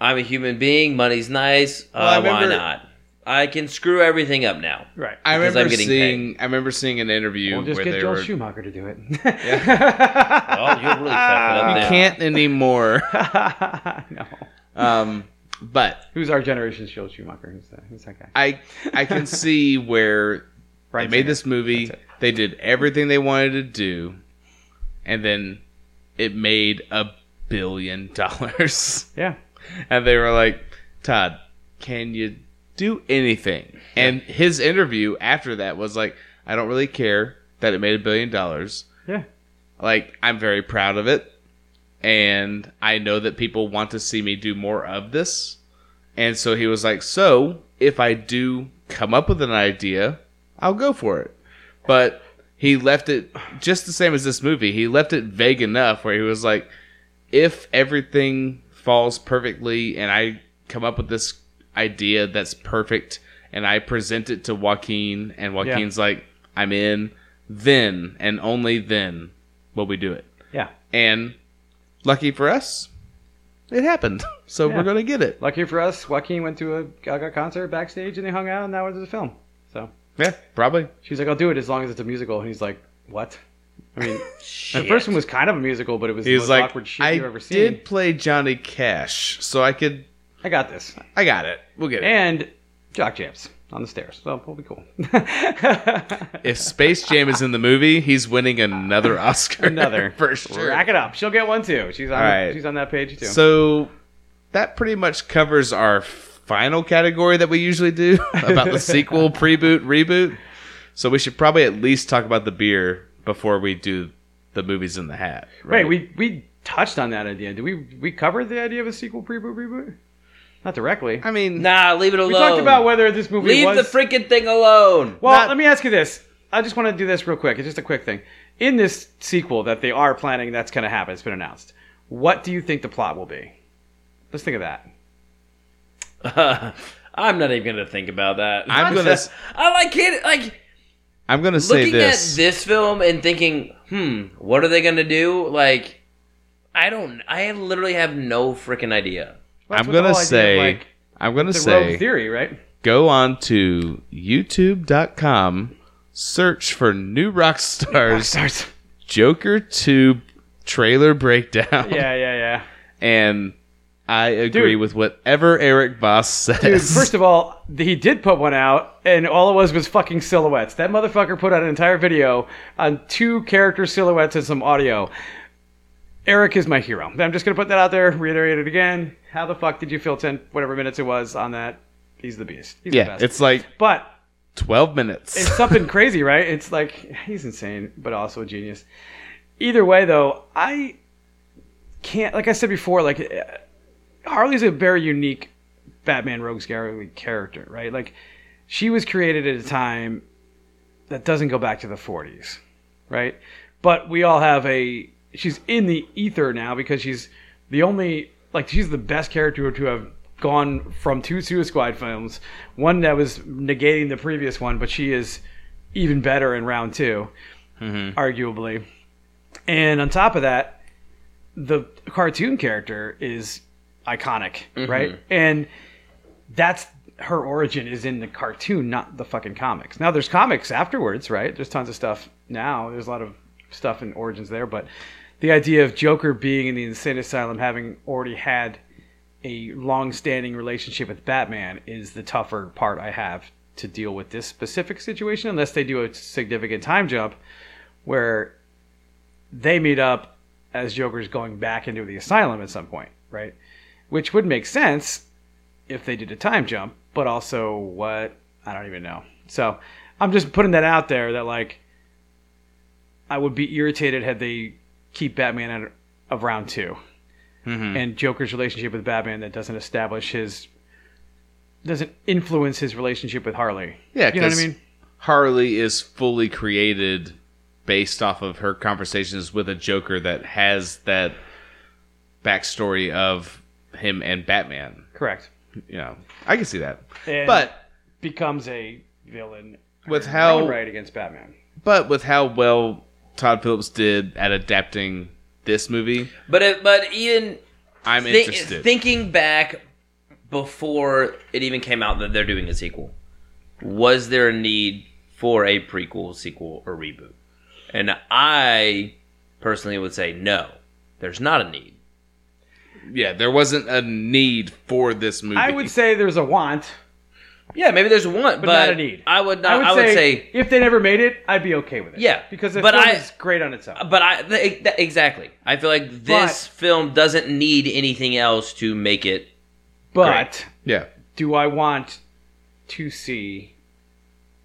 "I'm a human being. Money's nice. Uh,
I
why not? I can screw everything up now."
Right.
I
because
remember
I'm getting
seeing. I remember seeing an interview
We'll just
where
get
they
Joel
were.
Schumacher to do it.
Oh, *laughs* you're really fucking up
You
now.
can't anymore. *laughs*
no.
Um, but
Who's our generation's Joel Schumacher? Who's that? Who's that guy?
I I can *laughs* see where
Brian
they made
Singer.
this movie.
That's it.
They did everything they wanted to do, and then it made a billion dollars.
Yeah.
And they were like, Todd, can you do anything? And his interview after that was like, I don't really care that it made a billion dollars.
Yeah.
Like, I'm very proud of it. And I know that people want to see me do more of this.
And so he was like, "So if I do come up with an idea, I'll go for it." But he left it just the same as this movie. He left it vague enough where he was like, "If everything falls perfectly and I come up with this idea that's perfect and I present it to Joaquin and Joaquin's like, "I'm in," then and only then will we do it.
Yeah.
And lucky for us, it happened. *laughs* So
Yeah.
we're gonna get it.
Lucky for us, Joaquin went to a Gaga concert backstage and they hung out and that was the film. So
Yeah, probably.
she's like, I'll do it as long as it's a musical. And he's like, what? I mean, *laughs* the first one was kind of a musical, but it was the
He's
most
like,
awkward shit
I
you've ever seen.
I did play Johnny Cash, so I could.
I got this.
I got it. We'll get it.
And jock jams on the stairs. So we'll be cool. *laughs*
if Space Jam is in the movie, he's winning another Oscar.
Another. *laughs*
for sure.
Rack it up. She'll get one too. She's on.
Right.
She's on that page too.
So that pretty much covers our final category that we usually do *laughs* about the sequel, preboot, reboot. So we should probably at least talk about the beer before we do the movies in the hat.
Wait, we we touched on that idea. Did we we cover the idea of a sequel, preboot, reboot? Not directly.
I mean,
Nah, leave it alone.
we talked about whether this movie
leave
was.
the freaking thing alone.
well,
not-
let me ask you this. I just want to do this real quick. It's just a quick thing. In this sequel that they are planning, that's going to happen. It's been announced. What do you think the plot will be? Let's think of that. *laughs*
I'm not even gonna think about that.
I'm gonna-
I like it. Like
I'm gonna say
looking
this.
at this film and thinking, hmm, what are they gonna do? Like, I don't. I literally have no freaking idea.
I'm gonna
whole idea of,
say.
like,
I'm gonna
the
say.
rogue theory, right?
go on to youtube.com search for New Rockstars
Starts.
joker 2 trailer breakdown
Yeah, yeah, yeah.
and i agree
Dude.
with whatever Erik Voss says
Dude, first of all, he did put one out, and all it was was fucking silhouettes. That motherfucker put out an entire video on two character silhouettes and some audio. Eric is my hero. I'm just gonna put that out there, reiterate it again. How the fuck did you feel ten whatever minutes it was on that? He's the beast. He's the
yeah
best.
it's like
but
12 minutes
it's something *laughs* crazy, right? It's like he's insane, but also a genius. Either way, though, I can't. Like I said before, like uh, Harley's a very unique Batman Rogues Gallery character, right? Like she was created at a time that doesn't go back to the 40s, right? But we all have a. She's in the ether now because she's the only. Like she's the best character to have gone from two Suicide Squad films, one that was negating the previous one, but she is even better in round 2 mm-hmm. arguably. And on top of that, the cartoon character is iconic, mm-hmm. right? And that's her origin is in the cartoon, not the fucking comics. Now there's comics afterwards, right? There's tons of stuff now. There's a lot of stuff in origins there, but the idea of Joker being in the insane asylum, having already had a long-standing relationship with Batman, is the tougher part I have to deal with this specific situation, unless they do a significant time jump where they meet up as Joker's going back into the asylum at some point, right? Which would make sense if they did a time jump, but also what I don't even know. So I'm just putting that out there that like I would be irritated had they keep Batman out of round 2 mm-hmm. and Joker's relationship with Batman that doesn't establish his doesn't influence his relationship with Harley.
yeah
you know what I mean?
harley is fully created based off of her conversations with a joker that has that backstory of him and batman
Correct.
you know i can see that
And
but
becomes a villain
with how
right against Batman.
But with how well Todd Phillips did at adapting this movie,
But it, but even
I'm
thi-
interested.
thinking back before it even came out that they're doing a sequel, was there a need for a prequel, sequel, or reboot? And I personally would say no. There's not a need.
yeah, there wasn't a need for this movie.
I would say there's a want,
Yeah, maybe there's one, but,
not a need.
I would not.
I would, say, if they never made it, I'd be okay with it.
Yeah,
because the
but
film
I-
is great on its own.
But I th- th- exactly. I feel like this
But-
film doesn't need anything else to make it.
But
yeah,
do I want to see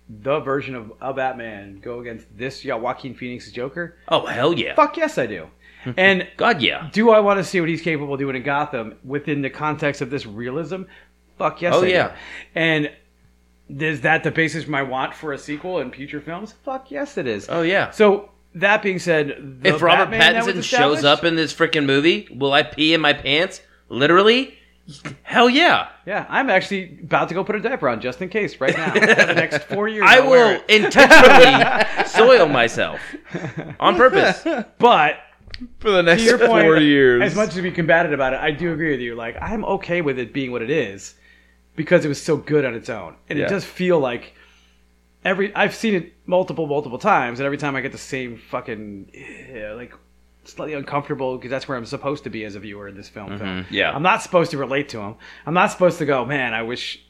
the version of a Batman go against this yeah, Joaquin Phoenix's Joker?
Oh hell yeah!
Fuck yes, I do. *laughs* and
God yeah!
do I want to see what he's capable of doing in Gotham within the context of this realism? Fuck yes.
Oh,
I do.
yeah.
And is that the basis for my want for a sequel in future films? Fuck yes, it is.
Oh yeah.
So that being said, the
if Robert
Batman
Pattinson shows up in this freaking movie, will I pee in my pants? Literally? Hell yeah.
yeah, I'm actually about to go put a diaper on just in case right now. *laughs* for the next four years,
I
I'll
will intentionally *laughs* soil myself on purpose.
But
For the next
to your point,
four years.
as much as we combated about it, I do agree with you. Like, I'm okay with it being what it is because it was so good on its own, and
Yeah.
it does feel like every I've seen it multiple, multiple times, and every time I get the same fucking eh, like slightly uncomfortable because that's where I'm supposed to be as a viewer in this film. film.
Yeah.
I'm not supposed to relate to him. I'm not supposed to go, man. I wish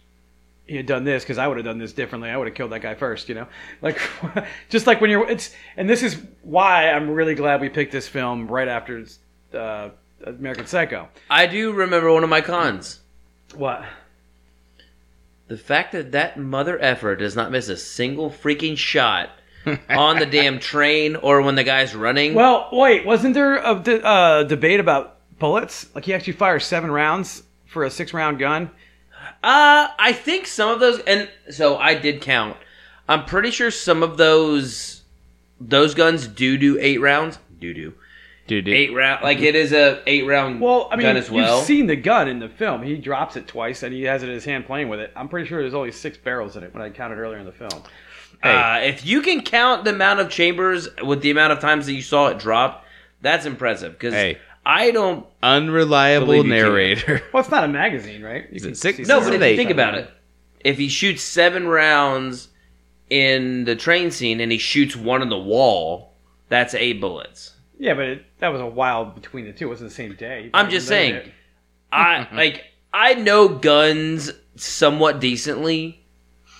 he had done this because I would have done this differently. I would have killed that guy first, you know. *laughs* Like, *laughs* just like when you're, it's, and this is why I'm really glad we picked this film right after uh, American Psycho.
I do remember one of my cons.
What?
The fact that that mother effer does not miss a single freaking shot on the damn *laughs* train or when the guy's running.
Well, wait, wasn't there a de- uh, debate about bullets? Like he actually fires seven rounds for a six round gun.
Uh, I think some of those, and so I did count. I'm pretty sure some of those those guns do do eight rounds. Do do
Dude,
eight round. Like it is a eight round
Well, I mean,
gun as well.
you've seen the gun in the film. He drops it twice and he has it in his hand playing with it. I'm pretty sure there's only six barrels in it when I counted earlier in the film.
uh, if you can count the amount of chambers with the amount of times that you saw it drop, that's impressive. Because
Hey.
I don't.
unreliable
Believe you can.
narrator. *laughs*
Well, it's not a magazine, right? You
Is it six?
No, but if you think about it, if he shoots seven rounds in the train scene and he shoots one on the wall, that's eight bullets.
Yeah, but it, that was a while between the two. It wasn't the same day.
I'm just saying.
it.
I *laughs* like I know guns somewhat decently,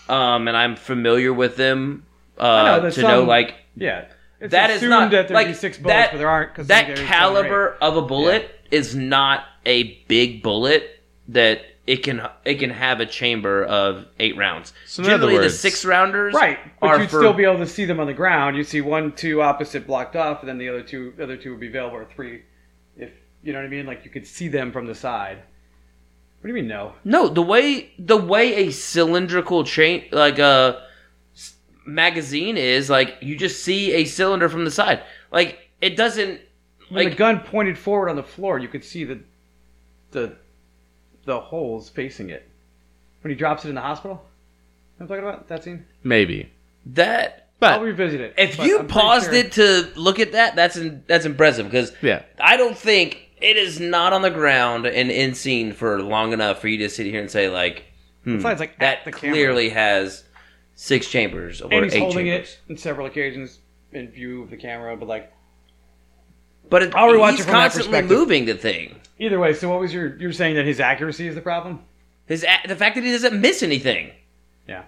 um, and I'm familiar with them uh,
know, there's
to know like
Yeah. It's
that is
assumed
not
that there'd
like
be six bullets,
that.
but there aren't. 'cause
that
there's
caliber of a bullet is not a big bullet that it can it can have a chamber of eight rounds.
So
Generally, the six rounders
Right, but you'd
for
still be able to see them on the ground. You'd see one, two opposite blocked off, and then the other two, the other two would be available, or three, if you know what I mean. Like you could see them from the side. What do you mean no?
No, the way the way a cylindrical chain like a magazine is like you just see a cylinder from the side. Like it doesn't
When
like
the gun pointed forward on the floor, you could see the the the holes facing it. When he drops it in the hospital, you know what I'm talking about that scene.
Maybe.
that.
but I'll
revisit it.
If you
I'm
paused
sure-
it to look at that, that's in, that's impressive because
yeah.
I don't think it is not on the ground and in scene for long enough for you to sit here and say like hmm,
like,
that clearly has six chambers or
and he's
eight
holding
chambers.
it in several occasions in view of the camera, but like
But it,
I'll rewatch
he's
it
constantly moving the thing.
Either way. So what was your? You're saying that his accuracy is the problem?
His a- the fact that he doesn't miss anything.
Yeah.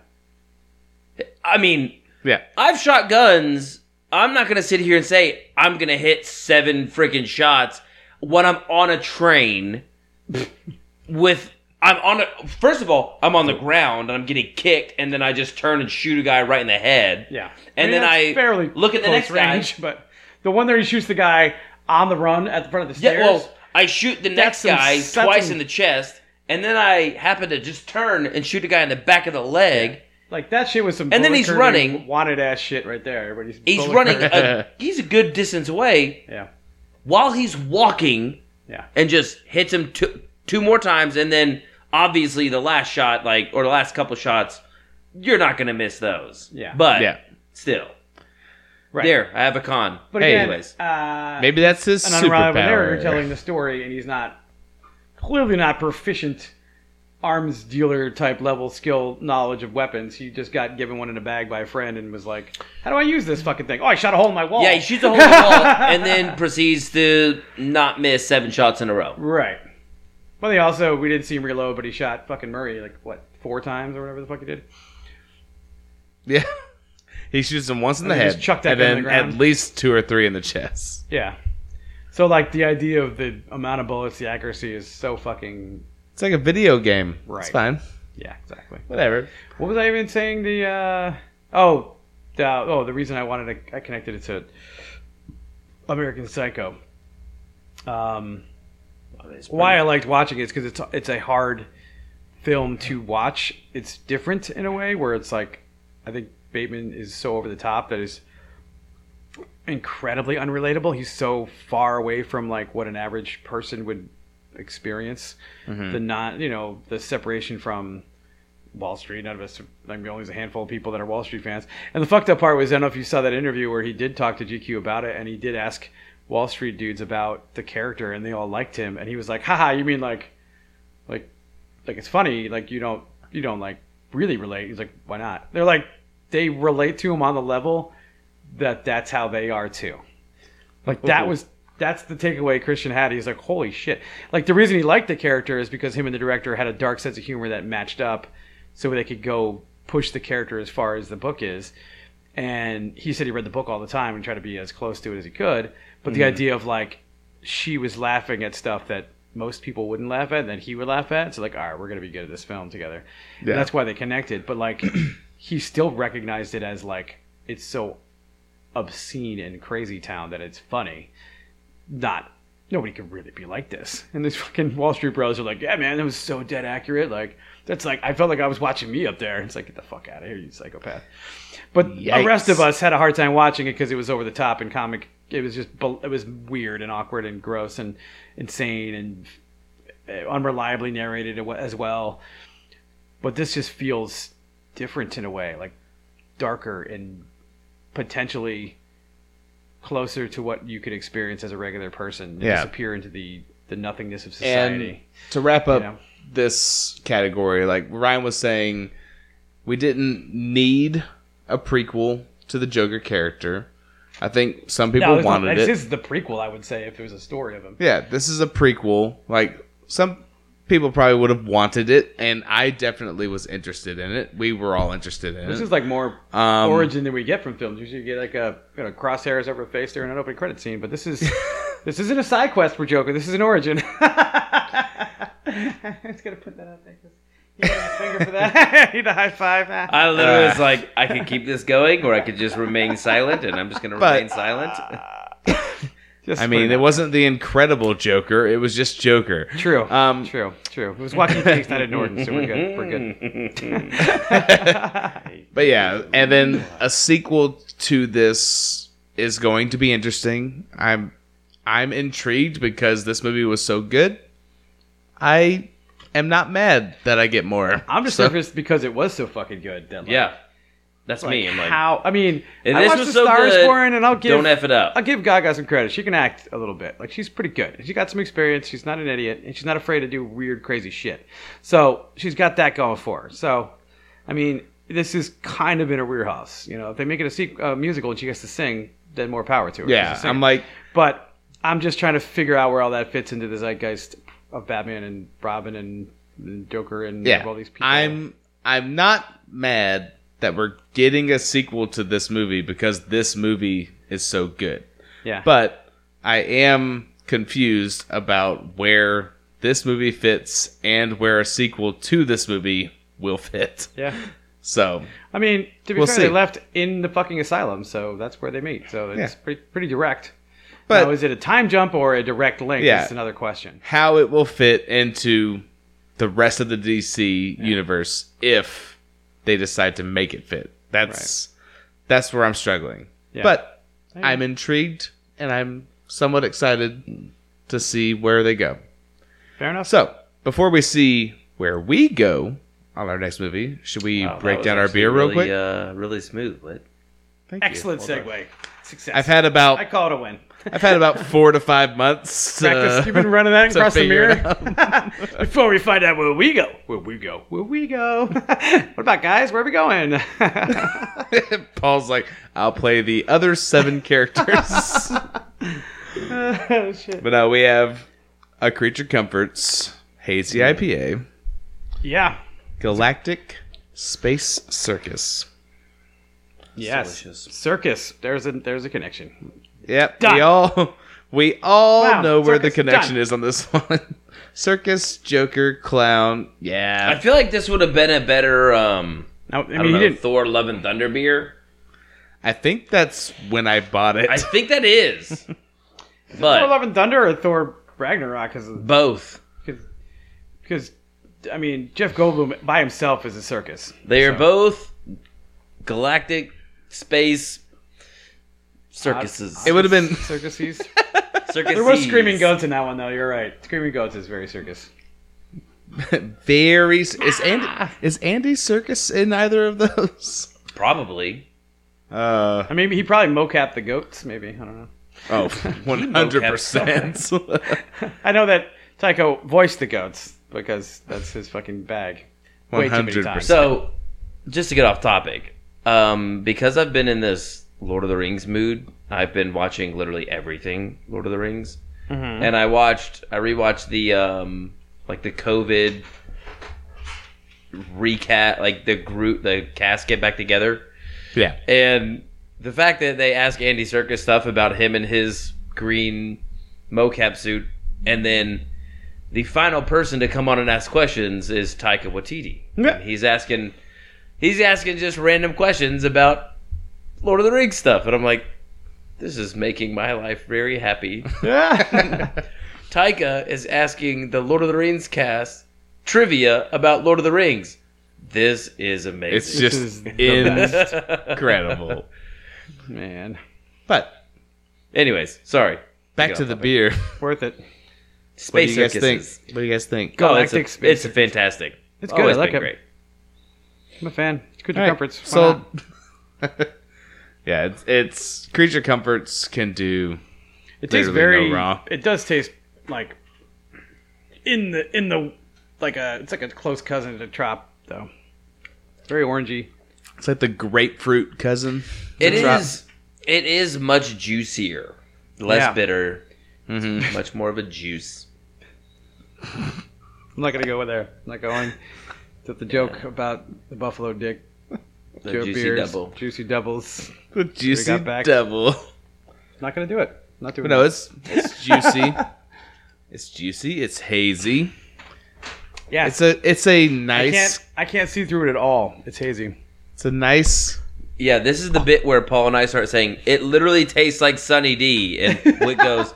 I mean,
Yeah.
I've shot guns. I'm not gonna sit here and say I'm gonna hit seven freaking shots when I'm on a train *laughs* with. I'm on a. First of all, I'm on the ground and I'm getting kicked, and then I just turn and shoot a guy right in the head.
Yeah.
And then
that's
I
fairly
look at the next guy.
range, *laughs* but the one there he shoots the guy on the run at the front of the
Yeah,
stairs.
well, I shoot the next
some-
guy
that's
twice
some-
in the chest, and then I happen to just turn and shoot a guy in the back of the leg.
like that shit was some.
And then he's
curving,
running.
wanted ass shit right there. Everybody's
He's running. A, *laughs* he's a good distance away
yeah,
while he's walking.
yeah.
and just hits him two two more times, and then obviously the last shot, like or the last couple shots, you're not gonna miss those.
Yeah.
but
Yeah.
still,
Right.
there I have a con.
But
Hey,
again,
anyways.
uh,
Maybe that's his
an unreliable narrator
superpower.
telling the story, and he's not clearly not proficient arms dealer type level skill knowledge of weapons. He just got given one in a bag by a friend and was like, "How do I use this fucking thing? Oh, I shot a hole in my wall."
Yeah, he shoots a hole in the wall *laughs* and then proceeds to not miss seven shots in a row.
Right. Well, he also we didn't see him reload, but he shot fucking Murray like what four times or whatever the fuck he did.
Yeah. *laughs* He shoots him once in the head,
just chuck that
and
on
then
the ground.
at least two or three in the chest.
Yeah. So like the idea of the amount of bullets, the accuracy is so fucking
It's like a video game.
Right.
It's fine.
yeah, exactly.
Whatever.
What was I even saying? The uh, oh, the oh, the reason I wanted to I connected it to American Psycho. Um, why I liked watching it is because it's it's a hard film to watch. It's different in a way where it's like I think Bateman is so over the top that is incredibly unrelatable. He's so far away from like what an average person would experience. Mm-hmm. The not, you know, the separation from Wall Street. None of us, I mean, only a handful of people that are Wall Street fans. And the fucked up part was, I don't know if you saw that interview where he did talk to GQ about it, and he did ask Wall Street dudes about the character, and they all liked him, and he was like, "Haha, you mean like, like, like it's funny, like you don't, you don't like really relate." He's like, "Why not?" They're like, they relate to him on the level that that's how they are too. Like that was that's the takeaway Christian had. He's like, holy shit! Like the reason he liked the character is because him and the director had a dark sense of humor that matched up, so they could go push the character as far as the book is. And he said he read the book all the time and tried to be as close to it as he could. But the mm. idea of like she was laughing at stuff that most people wouldn't laugh at, and then he would laugh at. So like, all right, we're gonna be good at this film together. And
Yeah.
that's why they connected. But like, he still recognized it as like it's so obscene and crazy town that it's funny. Not nobody could really be like this. And these fucking Wall Street Bros are like, yeah, man, that was so dead accurate. Like that's like I felt like I was watching me up there. It's like get the fuck out of here, you psychopath. But the rest of us had a hard time watching it because it was over the top and comic. It was just it was weird and awkward and gross and insane and unreliably narrated as well. But this just feels different in a way, like darker and potentially closer to what you could experience as a regular person. and
Yeah.
Disappear into the the nothingness of society.
And to wrap up
know?
this category, like Ryan was saying, we didn't need a prequel to the Joker character. I think some people
there's no-
wanted it.
this is the prequel, I would say, if it was a story of him.
Yeah, this is a prequel. Like some people probably would have wanted it, and I definitely was interested in it. We were all interested in it.
This
it.
is like more
Um,
origin than we get from films. Usually, you get like a you know crosshairs over a face during an opening credit scene, but this is *laughs* this isn't a side quest for Joker. This is an origin. *laughs* *laughs* it's gonna put that out there. 'cause You got a finger for that. Need a high five.
I literally was like, I could keep this going, or I could just remain silent, and I'm just gonna
But-
remain silent.
Just
I mean,
it
wasn't the incredible Joker; it was just Joker.
true.
Um,
true. True. It was Joaquin Phoenix, not Ed *laughs* Norton, so we're good. We're good. *laughs*
But yeah, and then a sequel to this is going to be interesting. I'm I'm intrigued because this movie was so good. I am not mad that I get more.
I'm just
So-
surprised because it was so fucking good. That, like,
yeah, that's
like,
me. I'm like,
how? I mean, I
this
watched
was
The
so
Star is
good,
Born, and I'll give
don't f it up.
I'll give Gaga some credit. She can act a little bit. Like she's pretty good. She got some experience. She's not an idiot, and she's not afraid to do weird, crazy shit. So she's got that going for her. So, I mean, this is kind of in her wheelhouse. You know, if they make it a sequ- uh, musical and she gets to sing, then more power to her.
Yeah. I'm like,
but I'm just trying to figure out where all that fits into the zeitgeist of Batman and Robin and, and Joker and
yeah,
all these people.
I'm I'm not mad that we're getting a sequel to this movie because this movie is so good.
yeah,
But I am confused about where this movie fits and where a sequel to this movie will fit.
yeah. *laughs*
So
I mean, to be
We'll
fair,
see.
they left in the fucking asylum, so that's where they meet. So it's
Yeah.
pretty, pretty direct.
But-
now, is it a time jump or a direct link?
Yeah.
That's another question.
how it will fit into the rest of the DC universe if they decide to make it fit. That's that's where I'm struggling.
Yeah.
But I'm intrigued and I'm somewhat excited to see where they go.
Fair enough.
So, before we see where we go on our next movie, should we
Wow,
break down our
actually
beer real quick?
Uh, really smooth. But
Thank you.
Excellent segue. Success.
I've had about
I
about
call it a win.
I've had about four to five months.
Practice.
uh,
You've been running that *laughs* across the mirror. *laughs* *laughs* Before we find out where we go, where we go, where we go. what about guys? Where are we going?
Paul's like, I'll play the other seven characters.
oh, shit.
but now we have a Creature Comforts Hazy IPA,
Yeah.
Galactic Space Circus.
Yes.
delicious.
Circus. There's a there's a connection.
Yep,
Done.
we all we all
Wow,
know where the connection
done.
is on this *laughs* one. Circus, Joker, Clown. Yeah, I
feel like this would have been a better, um,
I
I,
mean,
don't
he
know,
didn't.
Thor: Love and Thunder beer.
I think that's when I bought it.
I think that is, *laughs*
Thor:
but
Love and Thunder or Thor Ragnarok? Because
both.
because I mean, Jeff Goldblum by himself is a circus.
They are both galactic space circuses.
It would have been *laughs*
circuses. *laughs*
Circuses.
there was screaming goats in that one, though. You're right. Screaming goats is very circus. *laughs*
very. Is Andy is Andy Serkis in either of those?
Probably.
Uh
I mean, he probably mocapped the goats. Maybe I don't know.
Oh, oh, one hundred percent.
I know that Taika voiced the goats because that's his fucking bag. Way too many
100%.
So, just to get off topic, um, because I've been in this Lord of the Rings mood, I've been watching literally everything Lord of the Rings,
Mm-hmm.
and I watched, I rewatched the um, like the COVID recap, like the group, the cast get back together,
yeah.
and the fact that they ask Andy Serkis stuff about him and his green mocap suit, and then the final person to come on and ask questions is Taika Waititi.
Yeah.
He's asking, he's asking just random questions about Lord of the Rings stuff, and I'm like, this is making my life very happy. *laughs* *laughs* Taika is asking the Lord of the Rings cast trivia about Lord of the Rings. This is amazing.
It's just incredible. *laughs*
Man,
But
Anyways, sorry.
back to the
topic.
beer.
worth it.
What do
Space
you guys think? What do you guys think?
Go.
Oh, it's, a,
space
it's fantastic.
It's oh, good. I
Always
like
been
it.
great.
I'm a fan. It's good
All right,
comforts. Why
So, *laughs* yeah, it's, it's creature comforts can do.
it tastes
literally no
very.
wrong.
It does taste like in the in the like a it's like a close cousin to Trop though. Very orangey.
It's like the grapefruit cousin.
It
trop.
is. It is much juicier, less
Yeah.
bitter,
Mhm.
much more of a juice.
I'm not gonna go over there. I'm not going. To the joke about the Buffalo Dick.
The
Joe
juicy
beers,
double.
Juicy doubles. *laughs*
The juicy
got back.
double.
Not gonna do it. Not doing
But no,
it.
it's it's juicy. *laughs* it's juicy. It's hazy.
Yeah,
It's a it's a
I
nice.
can't. I can't see through it at all. It's hazy.
It's a nice.
Yeah, this is the bit where Paul and I start saying it literally tastes like Sunny D, and *laughs* Whit goes,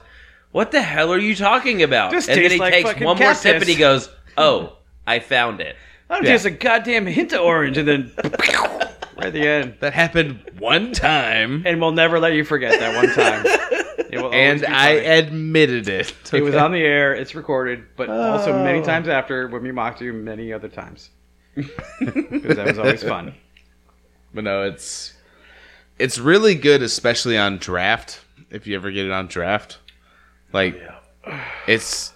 "What the hell are you talking about?"
This
and then he
like
takes one more
cactus.
sip and he goes, "Oh, I found it."
I'm
Yeah.
just a goddamn hint of orange, and then *laughs* right at the end.
That happened one time,
And we'll never let you forget that one time. *laughs* It will always
and I admitted it.
It was on the air. It's recorded, but also oh. many
Oh.
times after when we mocked you many other times. *laughs* Because that was always fun.
But no, it's it's really good, especially on draft. If you ever get it on draft, like oh, it's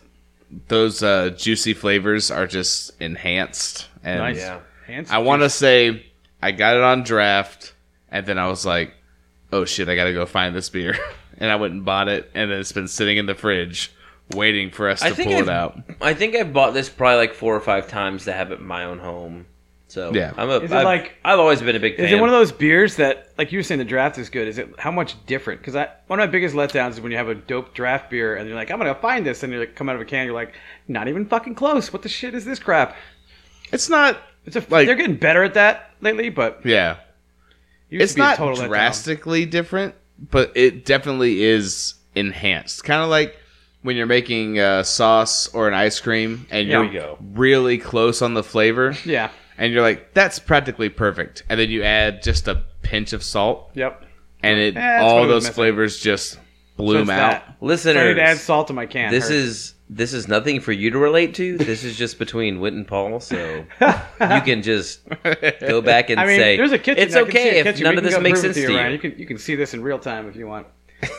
those uh, juicy flavors are just enhanced. And
Nice. Hands
I want to say I got it on draft, and then I was like, "Oh shit, I gotta go find this beer," *laughs* and I went and bought it, and then it's been sitting in the fridge waiting for us
I
to pull it
I've-
out.
I think I've bought this probably like four or five times to have it in my own home. So
Yeah.
I'm a.
Is it
I've,
like-
I've always been a big fan.
Is it one of those beers that, like you were saying, the draft is good? Is it how much different? Because one of my biggest letdowns is when you have a dope draft beer and you're like, I'm gonna find this, and you're like come out of a can, you're like, not even fucking close. What the shit is this crap?
It's not,
It's a
Like-
they're getting better at that lately, but
yeah, it's
to be a
not
total letdown.
drastically different, but it definitely is enhanced. Kind of like when you're making uh, sauce or an ice cream, and
There
you're
go.
really close on the flavor,
Yeah.
And you're like, "That's practically perfect," and then you add just a pinch of salt,
Yep.
and it
Eh,
all
what it was
those
missing.
flavors just bloom
it's
out.
that. So I
listeners?
need to add salt to my can.
This
Hurt.
is this is nothing for you to relate to. This is just between Whit and Paul. So *laughs* you can just go back and
I mean,
say
there's a kitchen.
It's
I
okay
a
if none
We
of this makes
prove it
sense to
Ryan.
you.
You can you can see this in real time if you want.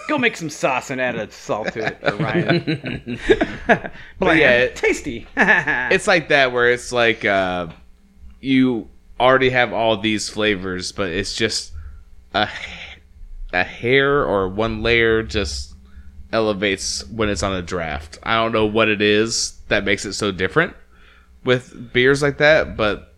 Go make some sauce and add a salt to it for *laughs* Ryan. *laughs* Bland,
yeah, it-
tasty.
it's like that where it's like uh, you already have all these flavors, but it's just a a hair or one layer just elevates when it's on a draft. I don't know what it is that makes it so different with beers like that, but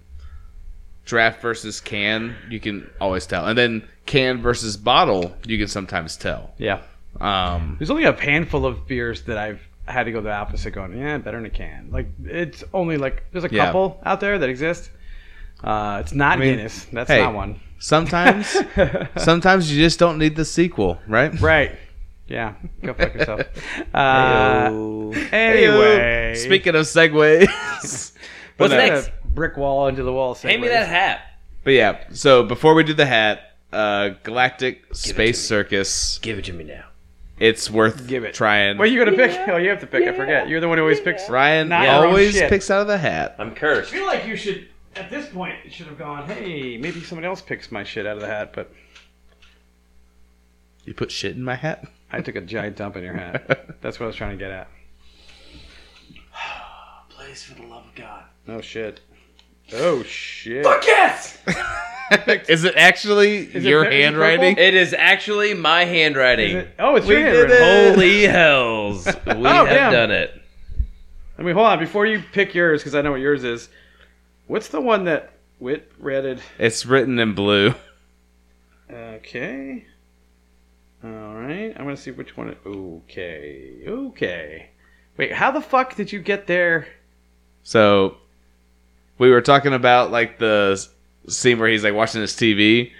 draft versus can, you can always tell. And then can versus bottle, you can sometimes tell.
yeah.
Um,
There's only a handful of beers that I've had to go the opposite, going, yeah, better in a can. Like it's only like there's a
Yeah.
couple out there that exist. Uh, it's not
mean,
Guinness. That's
hey.
not one.
sometimes, *laughs* sometimes you just don't need the sequel, right?
Right. Yeah. Go fuck yourself. *laughs* Uh,
Heyo.
anyway,
Speaking of segues, *laughs*
What's
no.
next?
brick wall into the wall.
Hand me that hat.
But yeah, so before we do the hat, uh, Galactic Space. Circus.
Give it to me now.
It's worth
Give it.
trying.
Well, you gonna pick? Oh, you have to pick. I forget. You're the one who always picks.
Ryan
Not
always
shit.
picks out of the hat.
I'm cursed.
I feel like you should. At this point, it should have gone. Hey, maybe somebody else picks my shit out of the hat, but
You put shit in my hat.
I took a giant dump in your hat. *laughs* That's what I was trying to get at. *sighs*
Please, for the love of God.
Oh shit. Oh shit.
Fuck yes! *laughs*
Is it actually
it
your
pur- it
handwriting?
It is actually my handwriting.
Is it- Oh, it's
We
your
did
handwriting.
it.
Holy *laughs* hells. We oh, have
damn.
done it.
I mean, hold on. Before you pick yours, because I know what yours is. What's the one that Whit redded?
It's written in blue.
Okay. All right. I'm gonna see which one. It, okay. Okay. Wait. How the fuck did you get there?
So we were talking about like the scene where he's like watching his TV,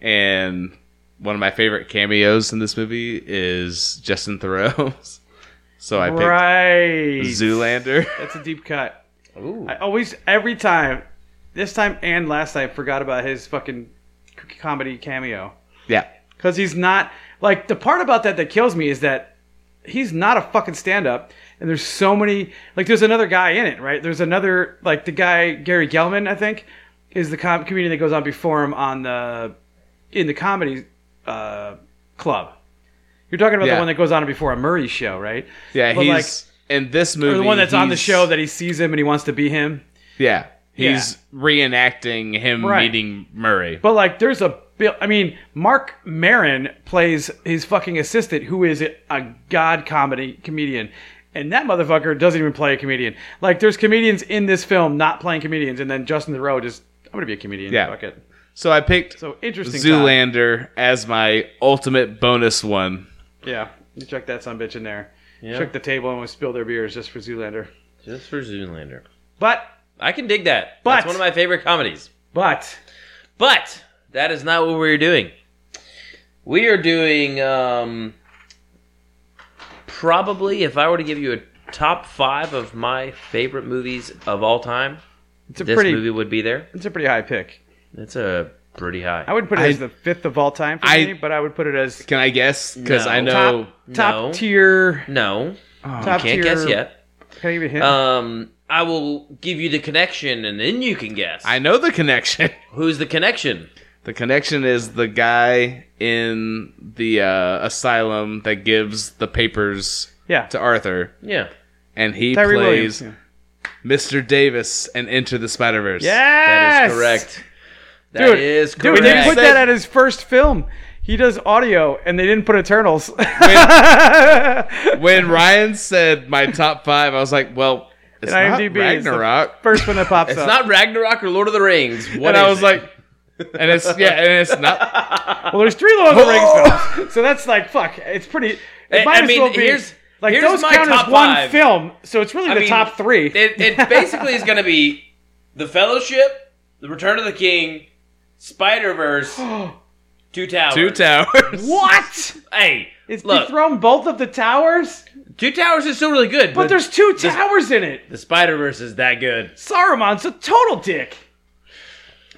and one of my favorite cameos in this movie is Justin Theroux. *laughs* so I picked
right.
Zoolander.
That's a deep cut.
Ooh.
I always, every time, this time and last time, forgot about his fucking comedy cameo.
yeah,
Because he's not, like, the part about that that kills me is that he's not a fucking stand up. And there's so many, like, there's another guy in it, right? There's another, like, the guy, Gary Gulman, I think, is the com- comedian that goes on before him on the, in the comedy uh, club. You're talking about
Yeah.
the one that goes on before a Murray show, right?
yeah.
But,
he's
like-
in this movie.
Or the one that's on the
he's-
show that he sees him and he wants to be him.
Yeah, he's reenacting him
Right.
meeting Murray.
But like, there's a bill. I mean, Marc Maron plays his fucking assistant, who is a god comedy comedian, and that motherfucker doesn't even play a comedian. Like, there's comedians in this film not playing comedians, and then Justin Theroux just, I'm gonna be a comedian.
Yeah.
fuck it.
So I picked
So interesting.
Zoolander as my ultimate bonus one.
Yeah, you check that son bitch in there.
Yeah.
Check the table and we spill their beers just for Zoolander.
Just for Zoolander.
But,
I can dig that.
But-
That's one of my favorite comedies.
but,
But that is not what we're doing. We are doing um, probably if I were to give you a top five of my favorite movies of all time,
it's a
this
pretty,
movie would be there.
it's a pretty high pick.
It's a pretty high.
I would put it
I-
as the fifth of all time for
I-
me, but I would put it as
Can I guess? Because
No.
I know.
top, top
No.
tier.
no,
top
can't
tier.
guess yet.
Can I give you a hint?
Um, I will give you the connection, and then you can guess.
I know the connection. *laughs*
Who's the connection?
The connection is the guy in the uh, asylum that gives the papers
yeah.
to Arthur,
Yeah.
and he
Tyree
plays
Williams.
Mr. Davis and Enter the Spider Verse.
Yes!
That is correct. That
Dude,
is
Dude,
correct.
they put that at his first film. He does audio, and they didn't put Eternals. *laughs*
When Ryan said my top five, I was like, "Well, it's
And
not
IMDb is the
Ragnarok."
first one that *laughs* pops
It's
up.
It's not Ragnarok or Lord of the Rings. What
and I was
it?
like, and it's yeah, and it's not. *laughs*
well, there's three Lord of the Rings films, so that's like fuck. It's pretty. It
I-
might
I
as
mean,
well be.
here's-
like
here's
those
my
count
top
as one
five.
film, so it's really
I
the
mean,
top three.
It, it basically is going to be The Fellowship, The Return of the King, Spider Verse, *gasps* Two Towers.
Two towers.
what?
Hey,
Is
look,
he thrown both of the towers?
Two Towers is still really good,
But
but,
there's two towers in it.
the Spider Verse is that good.
Saruman's a total dick.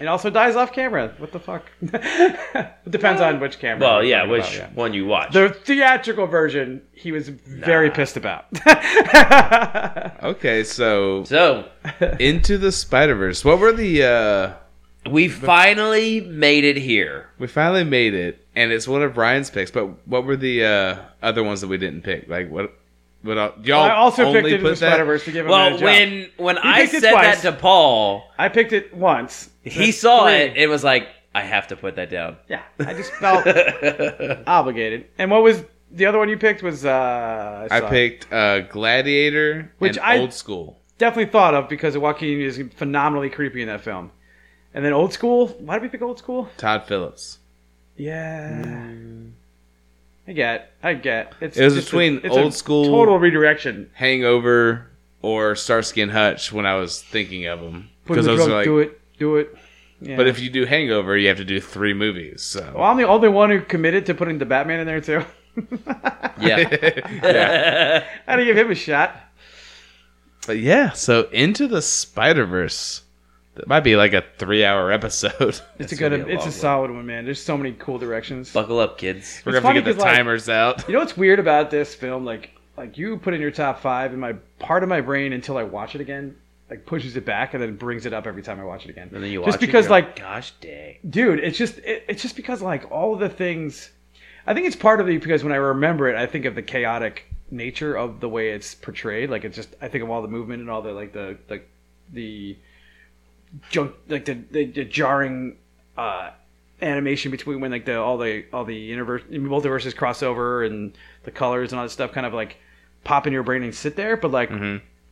And also dies off camera. What the fuck? *laughs* it depends on which camera.
Well,
we're
yeah,
talking
which
about, yeah.
one you watch?
The theatrical version, he was very pissed about.
Okay, so
so *laughs*
into the Spider Verse. What were the? uh
we finally made it here.
We finally made it, and it's one of Ryan's picks. But what were the uh other ones that we didn't pick? Like what? What el- y'all?
I also
only
picked it in
put
the Spider Verse to give him
Well,
edge up.
when when I
picked
said that to Paul,
I picked it once.
he saw
three.
it. It was like I have to put that down.
Yeah, I just felt *laughs* obligated. And what was the other one you picked? Was uh,
I
saw it.
picked uh Gladiator,
Which
and
I-
Old School.
definitely thought of because Joaquin is phenomenally creepy in that film. And then Old School. Why did we pick Old School?
Todd Phillips.
Yeah. I get. I get. It's
It was
a-
between
it's a
Old School-
total redirection.
Hangover or Starsky and Hutch when I was thinking of them because
drunk,
are like.
do it, do it. Yeah.
But if you do Hangover, you have to do three movies. So
well, I'm the only one who committed to putting the Batman in there too. *laughs*
Yeah. *laughs*
yeah.
I had to give him a shot.
But yeah, so into the Spider Verse. That might be like a three-hour episode. *laughs*
It's a good. it's a
one.
solid one, man. There's so many cool directions.
Buckle up, kids.
We're
It's
gonna have to get the
'cause, like-
timers out.
You know what's weird about this film? Like, like you put in your top five, and my part of my brain until I watch it again, like pushes it back and then brings it up every time I watch it again.
And then you
just
watch it,
because,
you're
like,
gosh dang.
dude, it's just it, it's just because like all of the things. I think it's part of it because when I remember it, I think of the chaotic nature of the way it's portrayed. Like it's just I think of all the movement and all the like the the the junk like the the, the jarring uh animation between when like the all the all the universe multiverses crossover and the colors and all that stuff kind of like pop in your brain and sit there. But like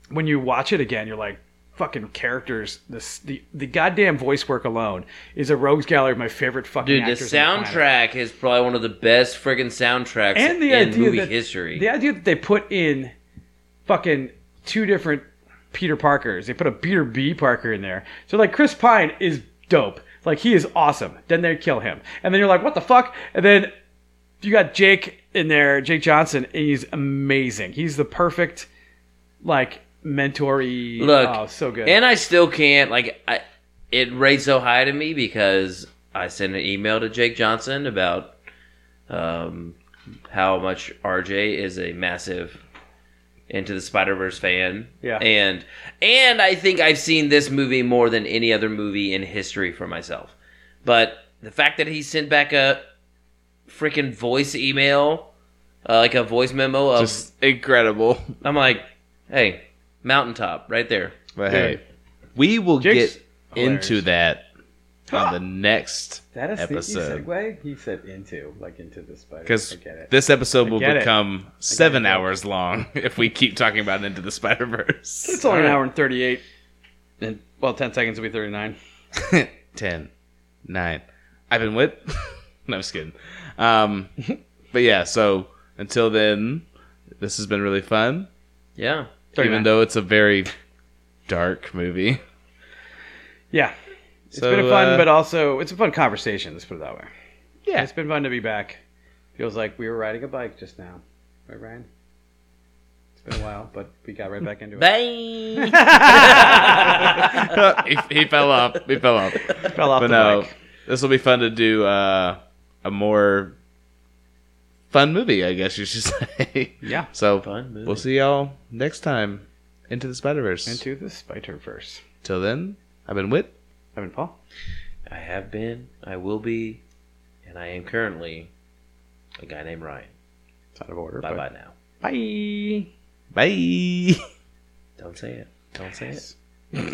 when you watch it again you're like fucking characters this the the goddamn voice work alone is a rogues gallery of my favorite fucking
Dude, the
on the
soundtrack is probably one of the best friggin' soundtracks
and the
in
idea
movie
that
history.
the idea that they put in fucking two different Peter Parkers. They put a Peter B. Parker in there. So like Chris Pine is dope. Like he is awesome. Then they kill him, and then you're like, what the fuck? And then you got Jake in there, Jake Johnson, and he's amazing. He's the perfect like mentor-y.
Look,
oh, so good.
And I still can't like I it rates so high to me because I sent an email to Jake Johnson about um, how much RJ is a massive into the Spider Verse fan.
Yeah.
And and I think I've seen this movie more than any other movie in history for myself. But the fact that he sent back a freaking voice email, uh, like a voice memo of
Just incredible. *laughs*
I'm like, hey, mountaintop right there.
But hey, we will
Jake's
get
hilarious.
into that on the *gasps* next
that is
episode.
segue. He said into like into the spider.
Because
I get it.
this episode will
get it.
become seven hours long *laughs* if we keep talking about Into the Spider Verse. *laughs*
It's only an hour and thirty-eight. And well, ten seconds will be thirty-nine. *laughs*
10, 9. I've been with. no, I'm just kidding. Um, but yeah, so until then, this has been really fun.
Yeah.
Even though it's a very dark movie.
Yeah. It's
So,
been a fun,
uh,
but also it's a fun conversation. Let's put it that way.
Yeah.
It's been fun to be back. Feels like we were riding a bike just now, right, Ryan? It's been a while, but we got right back into it.
Bang! *laughs*
he, he fell off. He fell off.
Fell off
But
the
no,
bike.
this will be fun to do uh, a more fun movie, I guess you should *laughs* say.
Yeah.
So
Fun movie.
we'll see y'all next time into the Spider Verse.
Into the Spider Verse.
Till then, I've been Whit.
Evan Paul.
I have been, I will be, and I am currently a guy named Ryan.
It's out of order.
Bye bye now.
Bye.
Bye.
Don't say it. Don't say it.